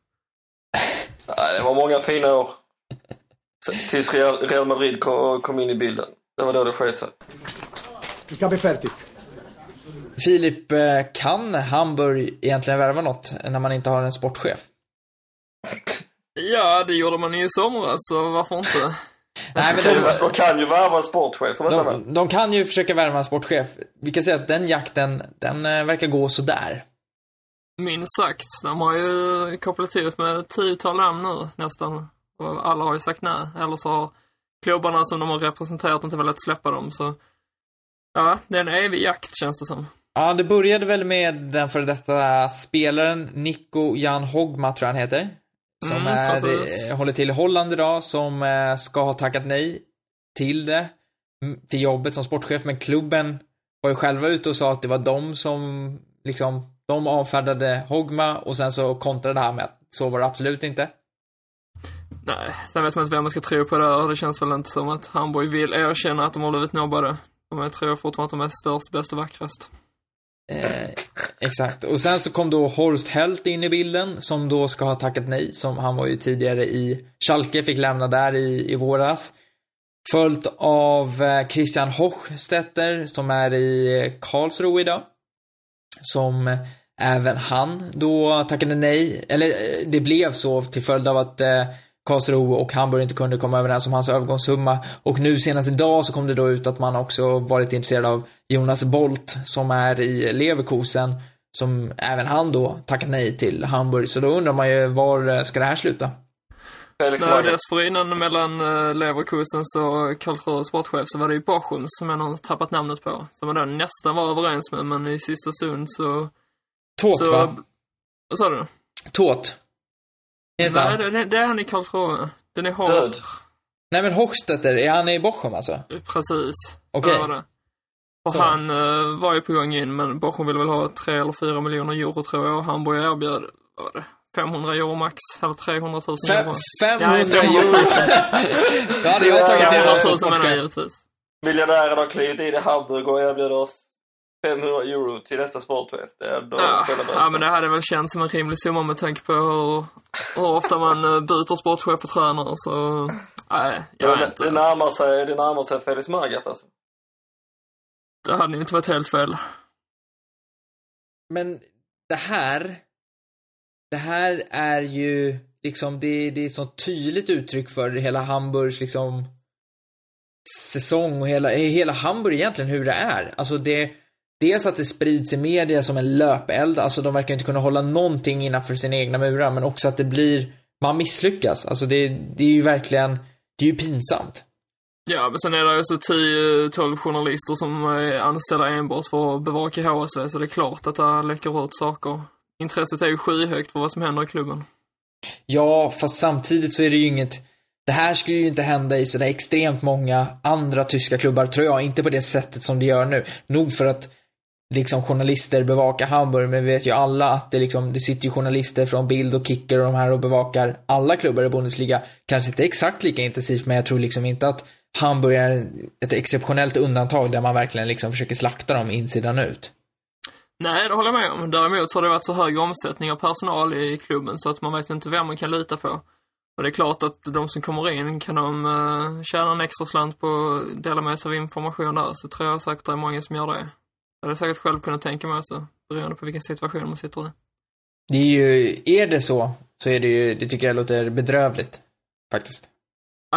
Nej, det var många fina år. Tills Real, Real Madrid kom, in i bilden. Det var då det sket sig. Il capo è fertig. Filip, eh, kan Hamburg egentligen värva något när man inte har en sportchef? Ja, det gjorde man ju i somras, så varför inte? Nej, men De, de, de kan ju värva en sportchef, annat. de, de kan ju försöka värva en sportchef. Vi kan säga att den jakten, den eh, verkar gå sådär. Minst sagt. De har ju kopplat ihop med tiotal namn nu, nästan. Och alla har ju sagt nej. Eller så har klubbarna som de har representerat inte velat släppa dem, så... Ja, det är en evig jakt, känns det som. Ja, det började väl med den före detta spelaren Nico Jan Hogma, tror jag han heter. Som Mm, är, precis. håller till i Holland idag, som eh, ska ha tackat nej till det. Till jobbet som sportchef, men klubben var ju själva ute och sa att det var de som, liksom, de avfärdade Hogma och sen så kontrade det här med att så var det absolut inte. Nej, sen vet man inte vem man ska tro på där. Det känns väl inte som att Hamburg vill erkänna att de har blivit nobbade. De tror fortfarande att de är störst, bäst och vackrast. Eh, exakt. Och sen så kom då Horst Held in i bilden, som då ska ha tackat nej, som han var ju tidigare i Schalke, fick lämna där i, i våras. Följt av eh, Christian Hochstetter, som är i Karlsruhe idag. Som även han då tackade nej, eller eh, det blev så till följd av att eh, Karlsruhe och Hamburg inte kunde komma överens om hans övergångssumma. Och nu senast idag så kom det då ut att man också varit intresserad av Jonas Bolt som är i Leverkusen. Som även han då tackade nej till Hamburg. Så då undrar man ju var eh, ska det här sluta? Felix Nej, Magath. dessförinnan mellan uh, Leverkusens och Karlsruhes sportchef så var det ju Bochum som jag har tappat namnet på. Som man då nästan var överens med, men i sista stund så... Tåt så va? vad sa du? Tåt. Heter Nej, han? det, det, det är han i Karlsruhe. Den är hård. Död. Nej men Hochstetter, är han i Bochum alltså? Precis. Okej. Det var det. Och Så. han eh, var ju på gång in, men Bochum ville väl ha 3 eller 4 miljoner euro tror jag. Och Hamburg erbjöd, vad var det? 500 euro max, eller 300 000 Fem, euro. 500 Nej, 500 euro! 000. Då hade jag tagit det 500 som 000 menar jag givetvis. Miljardären har klivit in i Hamburg och erbjuder 500 euro till nästa sportchef. Det är då Ja, ja, men det hade väl känts som en rimlig summa med tanke på hur, hur ofta man eh, byter sportchef och tränare. Så, nej, jag vet det, inte. det, närmar sig, det närmar sig Felix Magath alltså. Det hade ju inte varit helt fel. Men det här, det här är ju liksom, det, det är ett sånt tydligt uttryck för hela Hamburgs liksom säsong och hela, eh, hela Hamburg egentligen hur det är. Alltså det, dels att det sprids i media som en löpeld, alltså de verkar inte kunna hålla någonting innanför sina egna murar, men också att det blir, man misslyckas. Alltså det, det är ju verkligen, det är ju pinsamt. Ja, men sen är det ju 10-12 journalister som är anställda enbart för att bevaka HSV, så det är klart att det läcker ut saker. Intresset är ju skyhögt för vad som händer i klubben. Ja, fast samtidigt så är det ju inget, det här skulle ju inte hända i sådär extremt många andra tyska klubbar, tror jag. Inte på det sättet som det gör nu. Nog för att liksom journalister bevakar Hamburg, men vi vet ju alla att det liksom, det sitter ju journalister från Bild och Kicker och de här och bevakar alla klubbar i Bundesliga. Kanske inte exakt lika intensivt, men jag tror liksom inte att Hamburg är ett exceptionellt undantag där man verkligen liksom försöker slakta dem insidan ut. Nej, det håller jag med om. Däremot så har det varit så hög omsättning av personal i klubben så att man vet inte vem man kan lita på. Och det är klart att de som kommer in, kan de uh, tjäna en extra slant på att dela med sig av information där, så tror jag säkert det är många som gör det. Jag hade säkert själv kunnat tänka mig också, beroende på vilken situation man sitter i. Det är ju, är det så, så är det ju, det tycker jag låter bedrövligt. Faktiskt.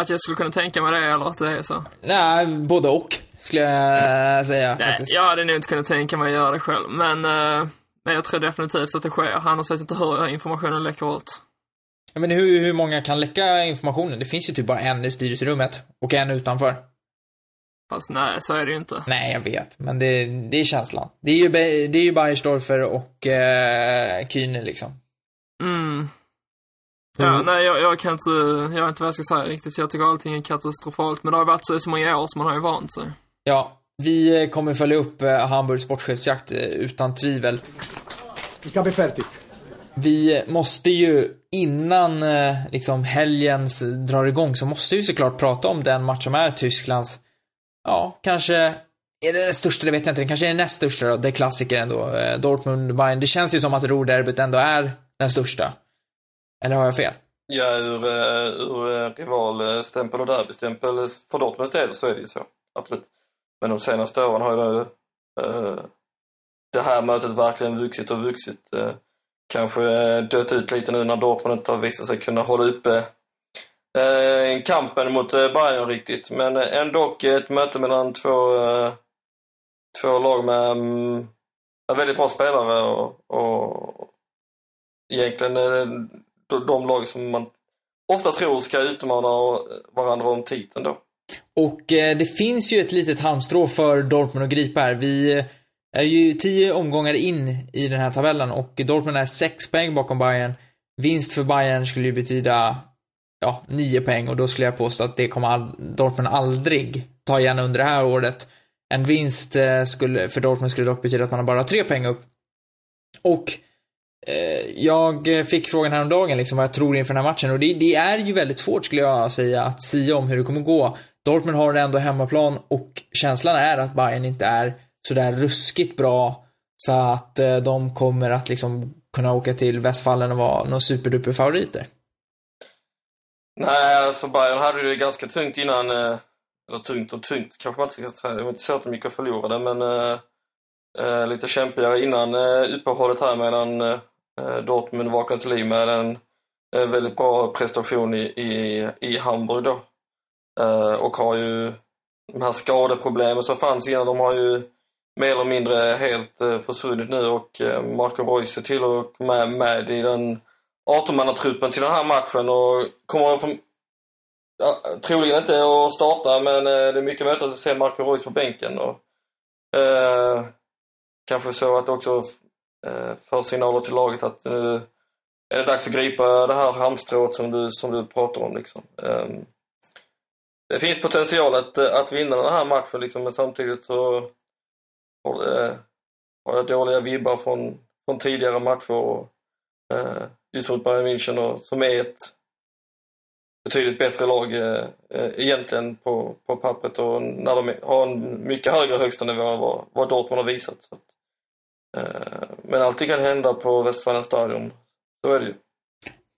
Att jag skulle kunna tänka mig det, eller att det är så. Nej, både och, skulle jag säga. Nej, faktiskt. jag hade nog inte kunnat tänka mig att göra det själv, men, uh, men jag tror definitivt att det sker. Annars vet jag inte hur informationen läcker ut. Ja, men hur, hur många kan läcka informationen? Det finns ju typ bara en i styrelserummet och en utanför. Fast nej, så är det ju inte. Nej, jag vet, men det, det är känslan. Det är ju, det är ju Beiersdorfer och eh, Kühne liksom. Mm. Ja, nej, jag, jag kan inte, jag vet inte vad jag ska säga riktigt. Jag tycker allting är katastrofalt. Men det har varit så i så många år så man har ju vant sig. Ja, vi eh, kommer följa upp eh, Hamburgs sportchefsjakt eh, utan tvivel. Ich habe fertig. Vi måste ju innan liksom helgens drar igång så måste vi såklart prata om den match som är Tysklands, ja, kanske är det den största, det vet jag inte. Det kanske är den näst största då. Det är klassiker ändå. Eh, Dortmund-Bayern. Det känns ju som att Ruhrderbyt ändå är den största. Eller har jag fel? Ja, ur, ur rivalstämpel och derbystämpel för Dortmunds del så är det ju så. Absolut. Men de senaste åren har ju eh, det här mötet verkligen vuxit och vuxit. Eh, kanske eh, dött ut lite nu när Dortmund inte har visat sig kunna hålla uppe eh, kampen mot eh, Bayern riktigt. Men eh, ändå ett möte mellan två, eh, två lag med mm, väldigt bra spelare och, och egentligen eh, de, de lag som man ofta tror ska utmana varandra om titeln då. Och eh, det finns ju ett litet halmstrå för Dortmund att gripa här. Vi eh, är ju tio omgångar in i den här tabellen och Dortmund är sex poäng bakom Bayern. Vinst för Bayern skulle ju betyda, ja, nio poäng och då skulle jag påstå att det kommer all, Dortmund aldrig ta igen under det här året. En vinst eh, skulle, för Dortmund skulle dock betyda att man har bara tre poäng upp. Och eh, jag fick frågan häromdagen liksom vad jag tror inför den här matchen och det, det är ju väldigt svårt skulle jag säga att säga om hur det kommer gå. Dortmund har ändå hemmaplan och känslan är att Bayern inte är sådär ruskigt bra så att eh, de kommer att liksom kunna åka till Västfallen och vara några superduper favoriter. Nej, alltså Bayern hade det ganska tungt innan. Eh, eller tungt och tungt kanske man inte ska säga. Det var inte så att de gick och förlorade, men äh, lite kämpigare innan äh, uppehållet här medan äh, Dortmund vaknade till liv med en väldigt bra prestation i, i, i Hamburg då. Eh, och har ju de här skadeproblemen som fanns innan, de har ju mer eller mindre helt eh, försvunnit nu och eh, Marco Reus är till och med, med i den 18-mannatruppen till den här matchen och kommer från, ja, troligen inte att starta men eh, det är mycket möjligt att se Marco Reus på bänken. Och, eh, kanske så att också eh, för signaler till laget att nu är det dags att gripa det här halmstrået som du, som du pratar om. Liksom. Ehm, det finns potential att, eh, att vinna den här matchen liksom, men samtidigt så har, det, har jag dåliga vibbar från, från tidigare matcher. Och, eh, just mot Bayern München och, som är ett betydligt bättre lag eh, eh egentligen på, på pappret och när de har en mycket högre högsta nivå än vad, vad Dortmund har visat. Så att, eh, men allting kan hända på Westfalenstadion. Så är det ju.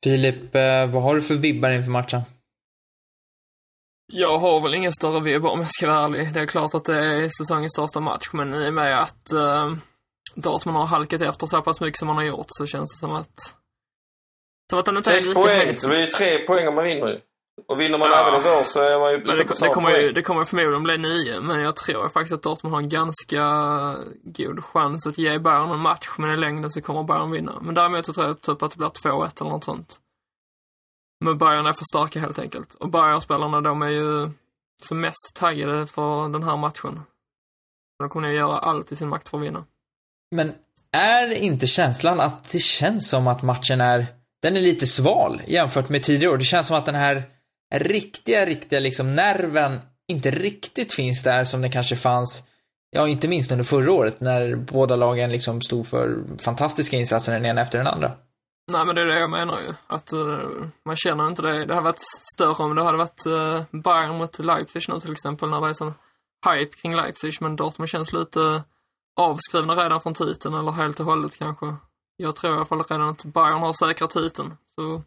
Filip, vad har du för vibbar inför matchen? Jag har väl ingen större vibb om jag ska vara ärlig. Det är klart att det är säsongens största match, men i och med att uh, Dortmund har halkat efter så pass mycket som man har gjort så känns det som att... Som att den inte är Sex lika poäng, het. det blir ju tre poäng om man vinner ju. Och vinner man Ja. även igår så är man ju Men det, det, kommer ju, det kommer förmodligen bli nio, men jag tror faktiskt att Dortmund har en ganska god chans att ge Bayern en match, men i längden så kommer Bayern vinna. Men däremot så tror jag typ att det blir 2-1 eller något sånt. Men Bayern är för starka helt enkelt. Och Bayern-spelarna de är ju som mest taggade för den här matchen. De kommer nog göra allt i sin makt för att vinna. Men är inte känslan att det känns som att matchen är, den är lite sval jämfört med tidigare år? Det känns som att den här riktiga, riktiga liksom nerven inte riktigt finns där som det kanske fanns, ja inte minst under förra året när båda lagen liksom stod för fantastiska insatser den ena efter den andra. Nej men det är det jag menar ju. Att uh, man känner inte det. Det hade varit större om det hade varit uh, Bayern mot Leipzig nu till exempel när det är sån hype kring Leipzig. Men Dortmund känns lite avskrivna redan från titeln eller helt och hållet kanske. Jag tror i alla fall redan att Bayern har säkrat titeln. Så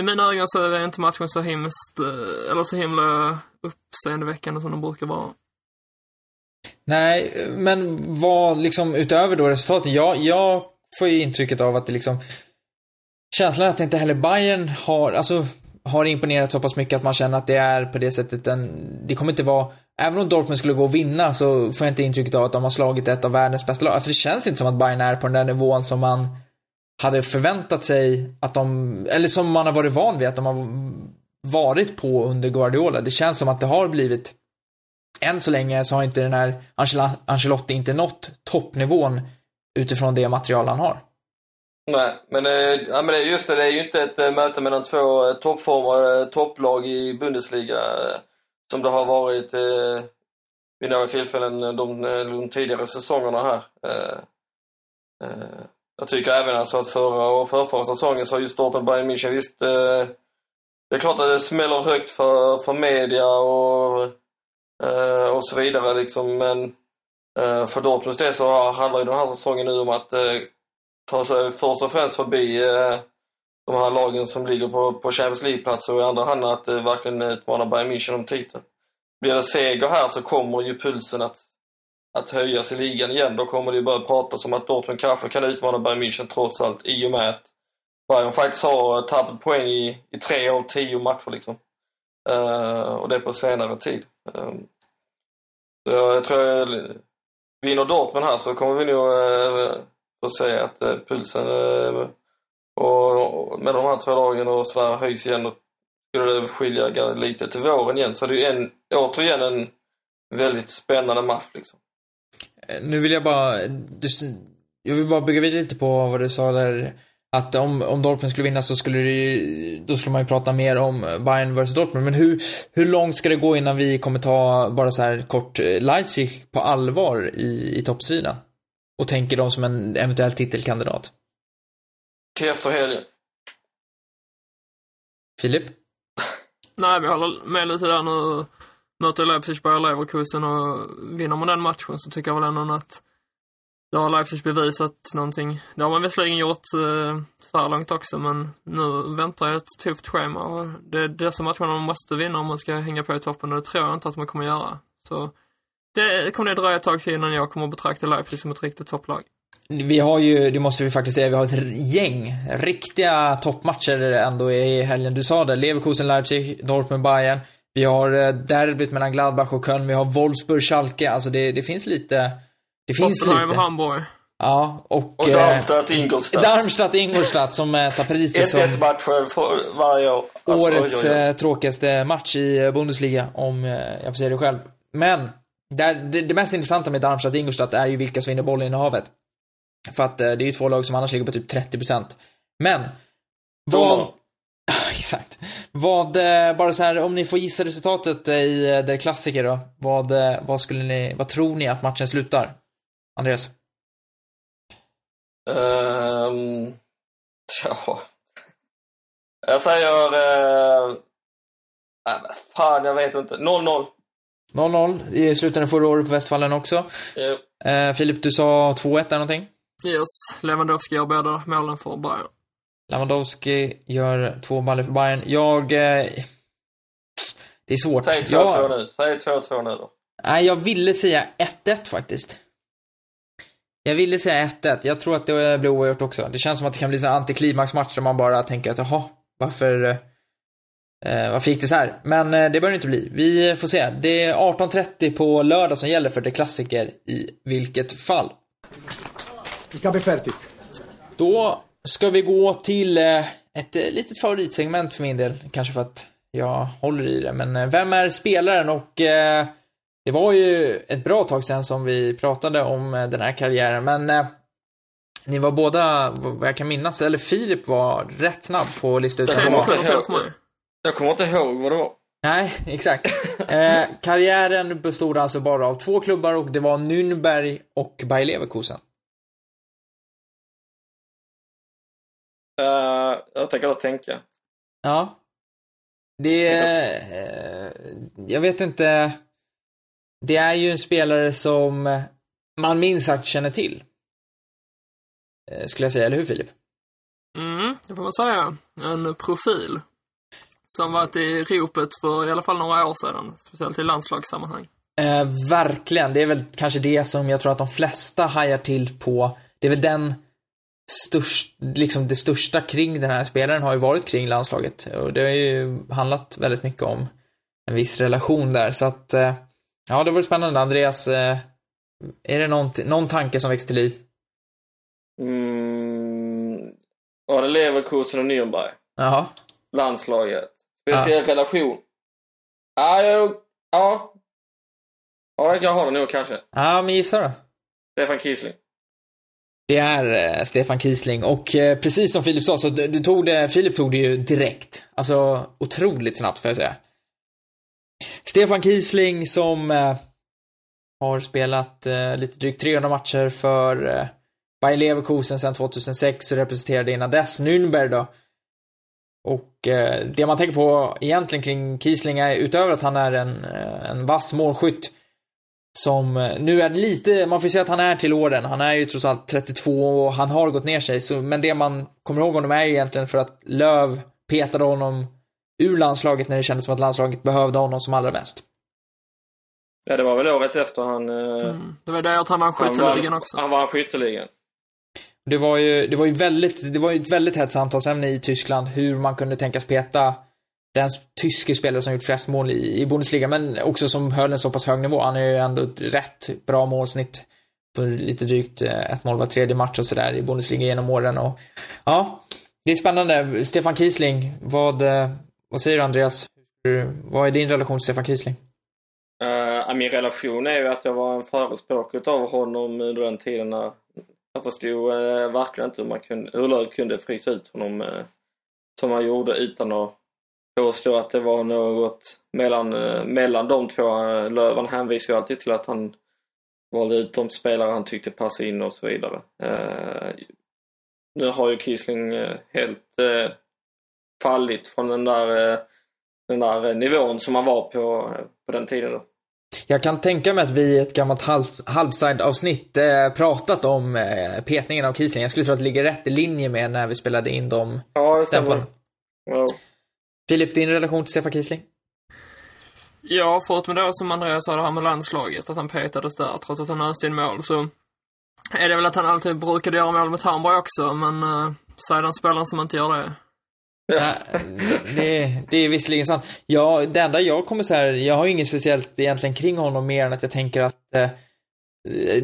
i mina ögon så är inte matchen så hemskt, eh, eller så himla uppseendeväckande som den brukar vara. Nej, men vad liksom utöver då resultatet, jag, jag får ju intrycket av att det liksom känslan att inte heller Bayern har, alltså har imponerat så pass mycket att man känner att det är på det sättet en, det kommer inte vara, även om Dortmund skulle gå och vinna så får jag inte intrycket av att de har slagit ett av världens bästa lag. Alltså det känns inte som att Bayern är på den där nivån som man hade förväntat sig att de, eller som man har varit van vid att de har varit på under Guardiola. Det känns som att det har blivit än så länge så har inte den här Ancelotti inte nått toppnivån utifrån det material han har. Nej, men, eh, ja, men just det, det är ju inte ett eh, möte mellan två eh, toppformer, topplag i Bundesliga som det har varit vid några tillfällen de, de tidigare säsongerna här. Jag tycker även alltså att förra och förrförra säsongen så har just Dortmund Bayern München visst det är klart att det smäller högt för, för media och, och så vidare liksom men för Dortmunds del så handlar ju den här säsongen nu om att ta sig först och främst förbi eh, de här lagen som ligger på, på Champions League-plats och i andra hand att eh, verkligen utmana Bayern München om titeln. Blir det seger här så kommer ju pulsen att, att höjas i ligan igen. Då kommer det ju börja pratas om att Dortmund kanske kan utmana Bayern München trots allt i och med att Bayern faktiskt har eh, tappat poäng i, i tre av tio matcher liksom. Uh, och det på senare tid. Uh, så jag tror jag, vinner Dortmund här så kommer vi nog så få se att eh, pulsen eh, och, och med de här två lagen och sådär höjs igen och skulle det skilja lite till våren igen så är det ju en, återigen en väldigt spännande match liksom. Eh, nu vill jag bara, du, jag vill bara bygga vidare lite på vad du sa där. Att om, om Dortmund skulle vinna så skulle det ju, då skulle man ju prata mer om Bayern vs Dortmund. Men hur, hur långt ska det gå innan vi kommer ta, bara så här kort, eh, Leipzig på allvar i, i toppstriden? Och tänker dem som en eventuell titelkandidat? Till efter helgen. Filip? Nej, men jag håller med lite där nu. Möter Leipzig Bayer Leverkusen och vinner man den matchen så tycker jag väl ändå att då har Leipzig bevisat någonting. Det har man visserligen gjort eh, så här långt också, men nu väntar jag ett tufft schema och det är dessa matcherna man måste vinna om man ska hänga på i toppen och det tror jag inte att man kommer göra. Så det kommer det dröja ett tag till innan jag kommer betrakta Leipzig som ett riktigt topplag. Vi har ju, det måste vi faktiskt säga, vi har ett gäng riktiga toppmatcher ändå i helgen. Du sa det, Leverkusen, Leipzig, Dortmund, Bayern. Vi har eh, derbyt mellan Gladbach och Köln. Vi har Wolfsburg, Schalke. Alltså det, det finns lite. Det finns Tottenham lite. Hamburg. Ja, och... Och eh, Darmstadt, Ingolstadt. Darmstadt, Ingolstadt som eh, tar priset som 1-1 matcher för varje år. Alltså, årets oj, oj, oj. tråkigaste match i Bundesliga, om jag får säga det själv. Men, där, det, det mest intressanta med Darmstadt Ingolstadt är ju vilka som vinner bollinnehavet. För att eh, det är ju två lag som annars ligger på typ 30%. Men, vad... Domarna. Exakt. Vad, eh, bara så här, om ni får gissa resultatet i eh, der klassiker då. Vad, vad skulle ni, vad tror ni att matchen slutar? Andreas? Ehm, ja. Jag säger Äh, men fan, jag vet inte. 0-0. 0-0 i slutändan förra året på Westfallen också. Jo. Eh, Filip, du sa 2-1 där någonting? Yes, Lewandowski gör båda målen för Bayern. Lewandowski gör två baller för Bayern. Jag... Eh, det är svårt. Säg 2-2 Jag, nu. Säg 2-2 nu då. nej, jag ville säga 1-1 faktiskt. Jag ville säga 1-1. Jag tror att det blir oavgjort också. Det känns som att det kan bli en antiklimaxmatch där man bara tänker att jaha, varför... Eh, varför gick det så här? Men eh, det bör det inte bli. Vi får se. Det är 18.30 på lördag som gäller för det klassiker i vilket fall. Då ska vi gå till eh, ett eh, litet favoritsegment för min del. Kanske för att jag håller i det. Men eh, vem är spelaren? Och eh, det var ju ett bra tag sedan som vi pratade om eh, den här karriären. Men eh, ni var båda, vad jag kan minnas, eller Filip var rätt snabb på att lista ut Det Tre kommer vem det Jag kommer inte ihåg vad det var. Nej, exakt. Eh, karriären bestod alltså bara av två klubbar och det var Nürnberg och Bayer Leverkusen. Uh, jag tänker då tänka. Ja. Det är, eh, jag vet inte. Det är ju en spelare som man minst sagt känner till. Eh, Skulle jag säga, eller hur Filip? Mm, det får man säga. En profil. Som varit i ropet för i alla fall några år sedan. Speciellt i landslagssammanhang. Eh, verkligen. Det är väl kanske det som jag tror att de flesta hajar till på. Det är väl den störst, liksom det största kring den här spelaren har ju varit kring landslaget. Och det har ju handlat väldigt mycket om en viss relation där. Så att, eh, ja det var spännande. Andreas, eh, är det någon, någon tanke som väcks till liv? Mm, var det Leverkusen och Nürnberg? Jaha. Landslaget. Speciell relation. Ja, jag, ja. Ja, jag har det nog kanske. Ja, men gissa då. Stefan Kiesling. Det är eh, Stefan Kiesling och eh, precis som Filip sa så du, du tog det, Filip tog det ju direkt. Alltså otroligt snabbt får jag säga. Stefan Kiesling som eh, har spelat eh, lite drygt 300 matcher för eh, Bayer Leverkusen sedan 2006 och representerade innan dess Nürnberg då. Och eh, det man tänker på egentligen kring Kiesling är utöver att han är en, eh, en vass målskytt som eh, nu är lite, man får säga att han är till åren. Han är ju trots allt 32 och han har gått ner sig. Så, men det man kommer ihåg honom är egentligen för att Löv petade honom ur landslaget när det kändes som att landslaget behövde honom som allra mest. Ja, det var väl året efter han... eh, Mm. Det var det man han skytteligan vann- också. Han vann skytteligan. Det var ju, det var ju väldigt, det var ju ett väldigt hett samtalsämne i Tyskland hur man kunde tänkas peta den tyske spelare som gjort flest mål i, i Bundesliga, men också som höll en så pass hög nivå. Han är ju ändå ett rätt bra målsnitt på lite drygt eh, ett mål var tredje match och sådär i Bundesliga genom åren och ja, det är spännande. Stefan Kiesling, vad, eh, vad säger du Andreas? Vad är din relation till Stefan Kiesling? Uh, min relation är ju att jag var en förespråkare av honom under den tiden när jag förstod eh, verkligen inte hur, man kunde, hur Löv kunde frysa ut honom eh, som han gjorde utan att påstå att det var något mellan, eh, mellan de två. Eh, Löv han hänvisade ju alltid till att han valde ut de spelare han tyckte passade in och så vidare. Eh, nu har ju Kiesling eh, helt eh, fallit från den där, eh, den där nivån som han var på, på den tiden. Då. Jag kan tänka mig att vi i ett gammalt halv, halvside-avsnitt eh, pratat om eh, petningen av Kiesling. Jag skulle tro att det ligger rätt i linje med när vi spelade in dem. Ja, det stämmer. Ja. Filip, din relation till Stefan Kiesling? Ja, förutom då som Andreas sa det här med landslaget, att han petades där trots att han öste in mål, så är det väl att han alltid brukade göra mål mot Hamburg också, men så är den spelaren som inte gör det. Ja, det, det är visserligen sant. Ja, det enda jag kommer så här, jag har inget speciellt egentligen kring honom mer än att jag tänker att eh,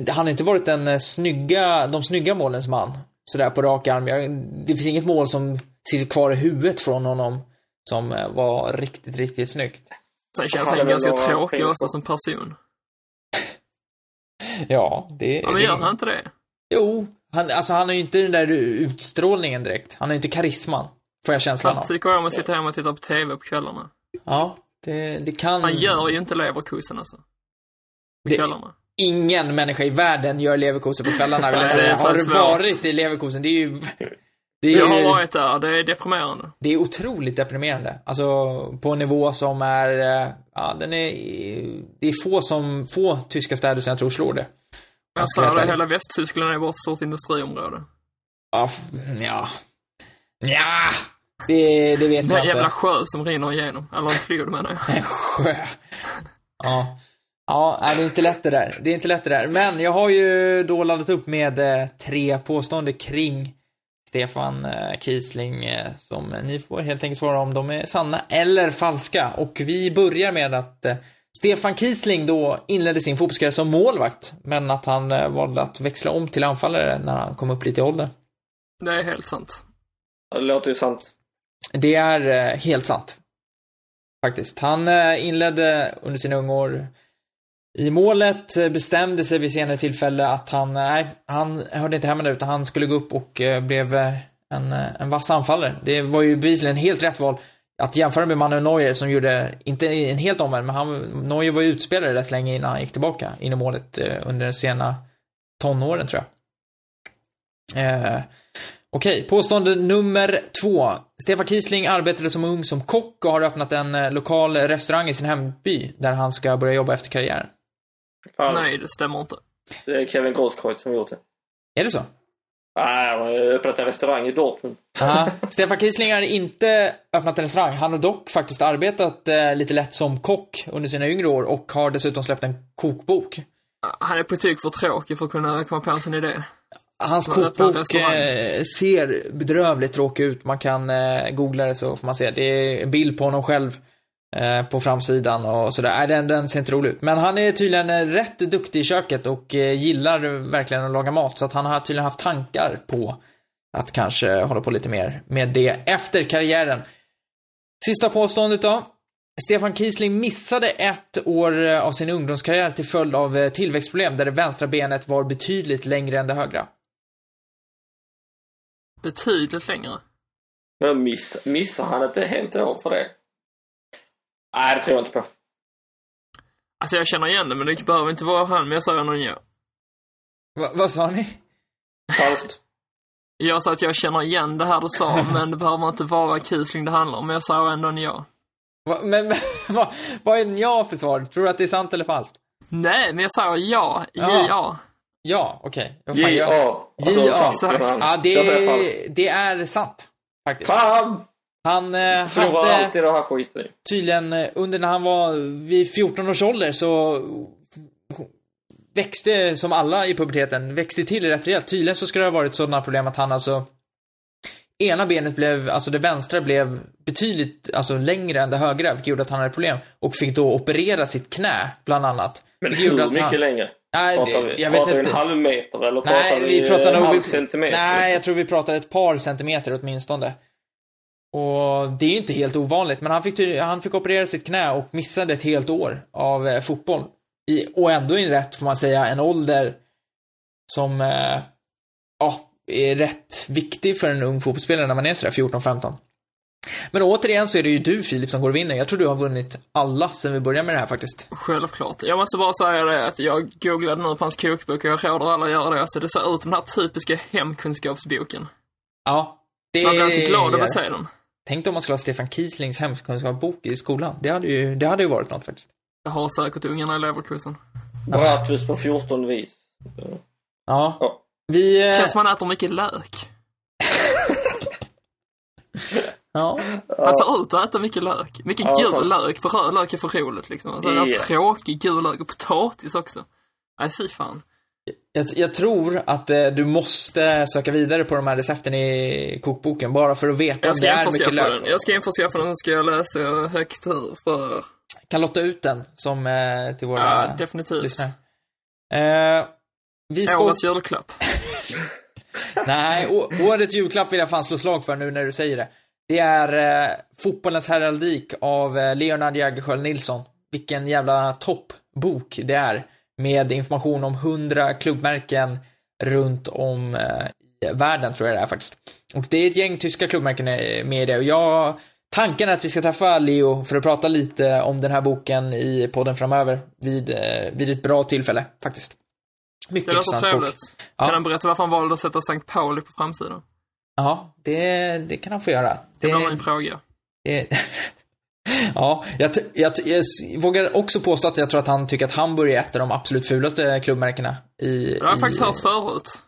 han har inte varit den eh, snygga, de snygga målens man. Sådär på rak arm. Jag, det finns inget mål som sitter kvar i huvudet från honom som eh, var riktigt, riktigt snyggt. Sen känns Han ganska tråkig också som person. Ja, det... Ja, men gör han inte det? Jo, han, alltså han har ju inte den där utstrålningen direkt. Han har ju inte karisman. Får jag känslan Han av. tycker om att sitta hemma och titta på TV på kvällarna. Ja, det, det kan... Han gör ju inte Leverkusen alltså. På Det- kvällarna. Ingen människa i världen gör leverkosen på kvällarna vill jag säga. det är Har du varit i leverkosen, det är ju Det Jag har är, varit där, det är deprimerande. det är otroligt deprimerande. Alltså, på en nivå som är, eh, ja, den är, det är få som, få tyska städer som jag tror slår det. Jag ska vara sa hela Västtyskland är bara ett stort industriområde. Ja, ja. Ja, det, det vet Det är jag en jävla inte. sjö som rinner igenom. Eller en flod menar jag. En sjö. Ja. Ja, det är inte lätt det där. Det är inte lätt det där. Men jag har ju då laddat upp med eh, tre påståenden kring Stefan eh, Kiesling eh, som ni får helt enkelt svara om de är sanna eller falska. Och vi börjar med att Stefan Kiesling då inledde sin fotbollskarriär som målvakt, men att han valde att växla om till anfallare när han kom upp lite i ålder. Det är helt sant. Ja, Det låter ju sant. Det är eh, helt sant. Faktiskt. Han eh, inledde under sina unga år i målet, eh, bestämde sig vid senare tillfälle att han, nej, han hörde inte hemma där utan han skulle gå upp och blev en, en vass anfallare. Det var ju bevisligen helt rätt val. Att jämföra med Manuel Neuer som gjorde, inte en helt omvänd, men han, Neuer var ju utspelare rätt länge innan han gick tillbaka in i målet under den sena tonåren tror jag. Eh, Okej, påstående nummer två. Stefan Kiesling arbetade som ung som kock och har öppnat en eh, lokal restaurang i sin hemby där han ska börja jobba efter karriären. Fan, Nej, det stämmer inte. Det är Kevin Grosskreutz som gjort det. Är det så? Nej, han har öppnat en restaurang i Dortmund. Ja. Stefan Kiesling har inte öppnat en restaurang. Han har dock faktiskt arbetat eh, lite lätt som kock under sina yngre år och har dessutom släppt en kokbok. Han är på tok för tråkig för att kunna komma på en sån idé. Hans kokbok eh, ser bedrövligt tråkig ut. Man kan eh, googla det så får man se. Det är en bild på honom själv eh, på framsidan och sådär. Nej, den, den ser inte rolig ut. Men han är tydligen rätt duktig i köket och gillar verkligen att laga mat. Så att han har tydligen haft tankar på att kanske hålla på lite mer med det efter karriären. Sista påståendet då. Stefan Kiesling missade ett år av sin ungdomskarriär till följd av tillväxtproblem där det vänstra benet var betydligt längre än det högra. Betydligt längre. Men miss, missar han ett helt år för det? Nej, det tror jag inte på. Alltså jag känner igen det, men det behöver inte vara han, men jag säger någon jag. Va, vad sa ni? Falskt. Jag sa att jag känner igen det här du sa, men det behöver inte vara Kiesling det handlar om, men jag säger ändå en ja. Va, men vad, vad är en ja för svar? Tror du att det är sant eller falskt? Nej, men jag säger ja. Ja. Ja. Ja, okej. Jag- J.A. J.A. men exakt. Ja, det, det är sant. Faktiskt. Fan! Han eh, hade alltid det här skiten tydligen eh, under när han var vid 14 års ålder så växte, som alla i puberteten, växte till rätt rejält. Tydligen så ska det ha varit sådana problem att han alltså ena benet blev, alltså det vänstra blev betydligt, alltså längre än det högra, vilket gjorde att han hade problem. Och fick då operera sitt knä, bland annat. Men hur mycket han- längre? Nej, Pratar vi, jag vet pratar inte. en halv meter eller pratar Nej, vi, vi pratar en halv vi- centimeter? Nej, jag tror vi pratar ett par centimeter åtminstone. Och det är ju inte helt ovanligt, men han fick, han fick operera sitt knä och missade ett helt år av eh, fotboll. I, och ändå i rätt, får man säga, en ålder som, eh, ja, är rätt viktig för en ung fotbollsspelare när man är sådär 14-15. Men återigen så är det ju du Filip som går och vinner. Jag tror du har vunnit alla sen vi började med det här faktiskt. Självklart. Jag måste bara säga det att jag googlade nu på hans kokbok och jag råder alla att göra det. Så det ser ut som den här typiska hemkunskapsboken. Ja. Det Man blir inte glad av är- att se den. Tänk om man skulle ha Stefan Kieslings hemkunskapsbok i skolan. Det hade ju, det hade ju varit något faktiskt. Jag har säkert ungarna i leverkusen. Bratwurst på 14 vis. Ja. Ja. Vi... eh, Känns som man äter mycket lök. Ja. Han ser ut att äta mycket lök. Mycket Ja, gul sant. lök, för röd lök är för roligt liksom. Alltså, Ja. här tråkig gul lök och potatis också. Nej, fy fan. Jag, jag tror att eh, du måste söka vidare på de här recepten i kokboken bara för att veta Jag om ska det är mycket lök. den. Jag ska införskaffa den, så ska jag läsa högt ur för... Kan lotta ut den som eh, till våra Ja, definitivt. lyssnare. Eh, vi ska... Årets julklapp. Nej, årets julklapp vill jag fan slå slag för nu när du säger det. Det är eh, Fotbollens heraldik av eh, Leonard Jägerskiöld Nilsson. Vilken jävla toppbok det är. Med information om 100 klubbmärken runt om eh, i världen, tror jag det är faktiskt. Och det är ett gäng tyska klubbmärken eh, med i det. Och jag... Tanken är att vi ska träffa Leo för att prata lite om den här boken i podden framöver. Vid, eh, vid ett bra tillfälle, faktiskt. Mycket Det låter intressant bok. trevligt. Ja. Kan han berätta varför han valde att sätta Sankt Pauli på framsidan? Ja, det, det kan han få göra. Det blir min fråga. det, ja, jag, jag, jag vågar också påstå att jag tror att han tycker att Hamburg är ett av de absolut fulaste klubbmärkena i, Det har jag i faktiskt hört förut.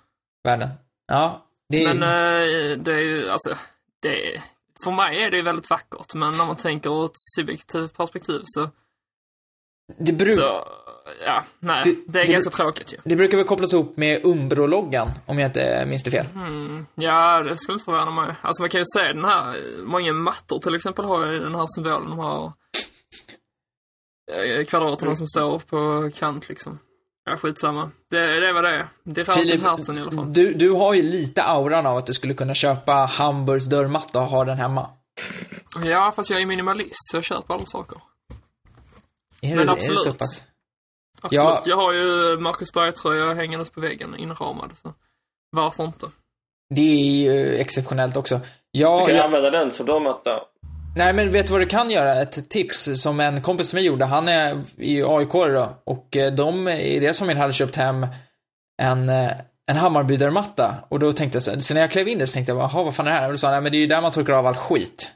världen. Ja, det. Men eh, det är ju, alltså, det är, för mig är det ju väldigt vackert, men när man tänker ur ett subjektivt perspektiv så, det, bru- så ja, nej, Det- det, är det- ganska tråkigt ju. det brukar väl kopplas ihop med Umbro-loggan, om jag inte minns det fel. Mm, ja, det skulle inte förvåna mig. Alltså man kan ju se den här, många mattor till exempel har ju den här symbolen, de har eh, kvadraterna som står på kant liksom. Ja, skitsamma. Det, det vad det. Det är Filip, i herzen i alla fall. du, du har ju lite auran av att du skulle kunna köpa Hamburgs dörrmatta och ha den hemma. Ja, fast jag är minimalist så jag köper alla saker. Är Men det, Är det absolut. så pass? Absolut. Ja. Jag har ju Marcus Berg-tröja hängandes på väggen inramad. Så varför inte? Det är ju exceptionellt också. Ja, Du kan jag, använda den som dörrmatta. nej men vet du vad du kan göra? Ett tips som en kompis till mig gjorde. Han är i AIK då. Och eh, de i deras familj hade köpt hem en, eh, en Hammarby-dörrmatta. Och då tänkte jag så, så när jag klev in där så tänkte jag, jaha vad fan är det här? Och då sa han, nej men det är ju där man torkar av all skit.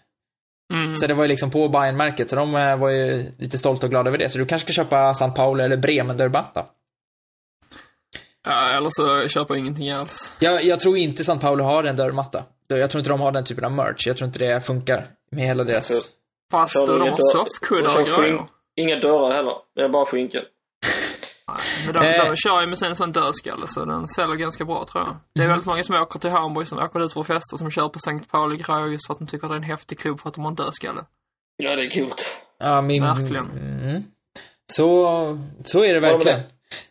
Mm. Så det var ju liksom på bayern märket så de eh, var ju lite stolta och glada över det. Så du kanske ska köpa San Paolo eller Bremen dörrmatta. Ja, eller så köper jag ingenting alls. Jag, jag tror inte San Paolo har en dörrmatta. Jag tror inte de har den typen av merch. Jag tror inte det funkar med hela deras... Fast de har soffkuddar och grejer. Inga dörrar heller. Det är bara skinken. Men de, Eh. de kör ju med sin sån dödskalle så den säljer ganska bra tror jag. Det är väldigt många som åker till Hamburg som åker dit för festa som kör på Sankt Pauli-grejer just för att de tycker att det är en häftig klubb för att de har en dödskalle. Ja, det är coolt. Ja, min... Verkligen. Mm. Så, så är det verkligen.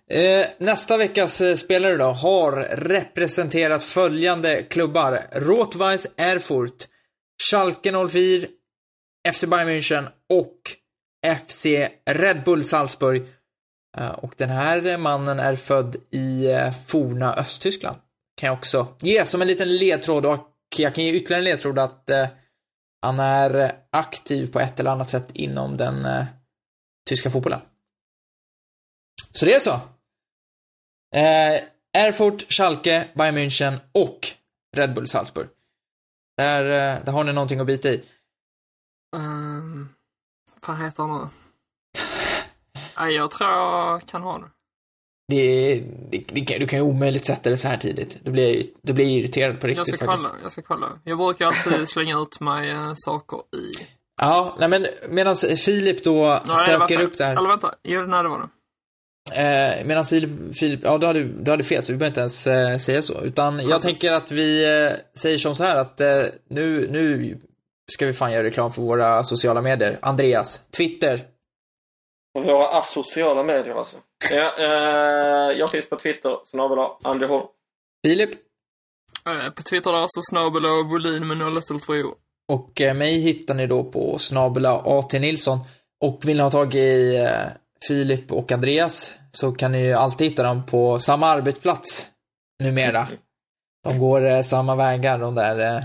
Eh, nästa veckas eh, spelare då har representerat följande klubbar. Rot-Weiss Erfurt, Schalke 04, FC Bayern München och FC Red Bull Salzburg. Eh, och den här mannen är född i eh, forna Östtyskland. Kan jag också ge som en liten ledtråd och jag kan ge ytterligare en ledtråd att eh, han är aktiv på ett eller annat sätt inom den tyska fotbollen. Så det är så. Eh, Erfurt, Schalke, Bayern München och Red Bull Salzburg. Där, där har ni någonting att bita i. Um, vad heter han nu? Nej, jag tror jag kan ha det. Det, det, det, du kan ju omöjligt sätta det så här tidigt. Då blir jag, då blir jag irriterad på Jag riktigt ska faktiskt. kolla, jag ska kolla. Jag brukar alltid slänga ut mig eh, saker i... Ja, nej men medan Filip då Nej, söker vänta. upp det här. Eller vänta, jo, nej det var det. Eh, medan Filip, ja du hade, du hade fel så vi behöver inte ens eh, säga så. Utan jag Precis. tänker att vi eh, säger som så här att eh, nu, nu ska vi fan göra reklam för våra sociala medier. Andreas, Twitter. Och våra asociala medier alltså. Ja, eh, jag finns på Twitter, snabel Andy Holm. Filip. Eh, På Twitter där så snabel och volym med 0 eller 2 Och eh, mig hittar ni då på snabela AT Nilsson. Och vill ni ha tag i eh, Filip och Andreas så kan ni ju alltid hitta dem på samma arbetsplats numera. De går eh, samma vägar, de där eh,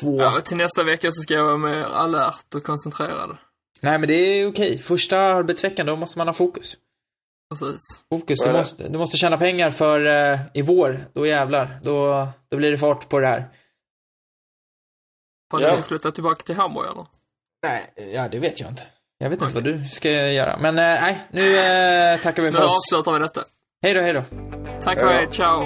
två. Ja, till nästa vecka så ska jag vara mer alert och koncentrerad. Nej men det är okej. Första arbetsveckan, då måste man ha fokus. Precis. Fokus, du måste, du måste tjäna pengar för eh, i vår, då jävlar. Då, då blir det fart på det här. Att Ja. jag ska flytta tillbaka till Hamburg eller? Nej, ja det vet jag inte. Jag vet inte Okej. vad du ska göra. Men eh, nej, nu eh, tackar vi Nu för oss. avslutar vi detta. Hej då, hej då. Tack och hej, ciao!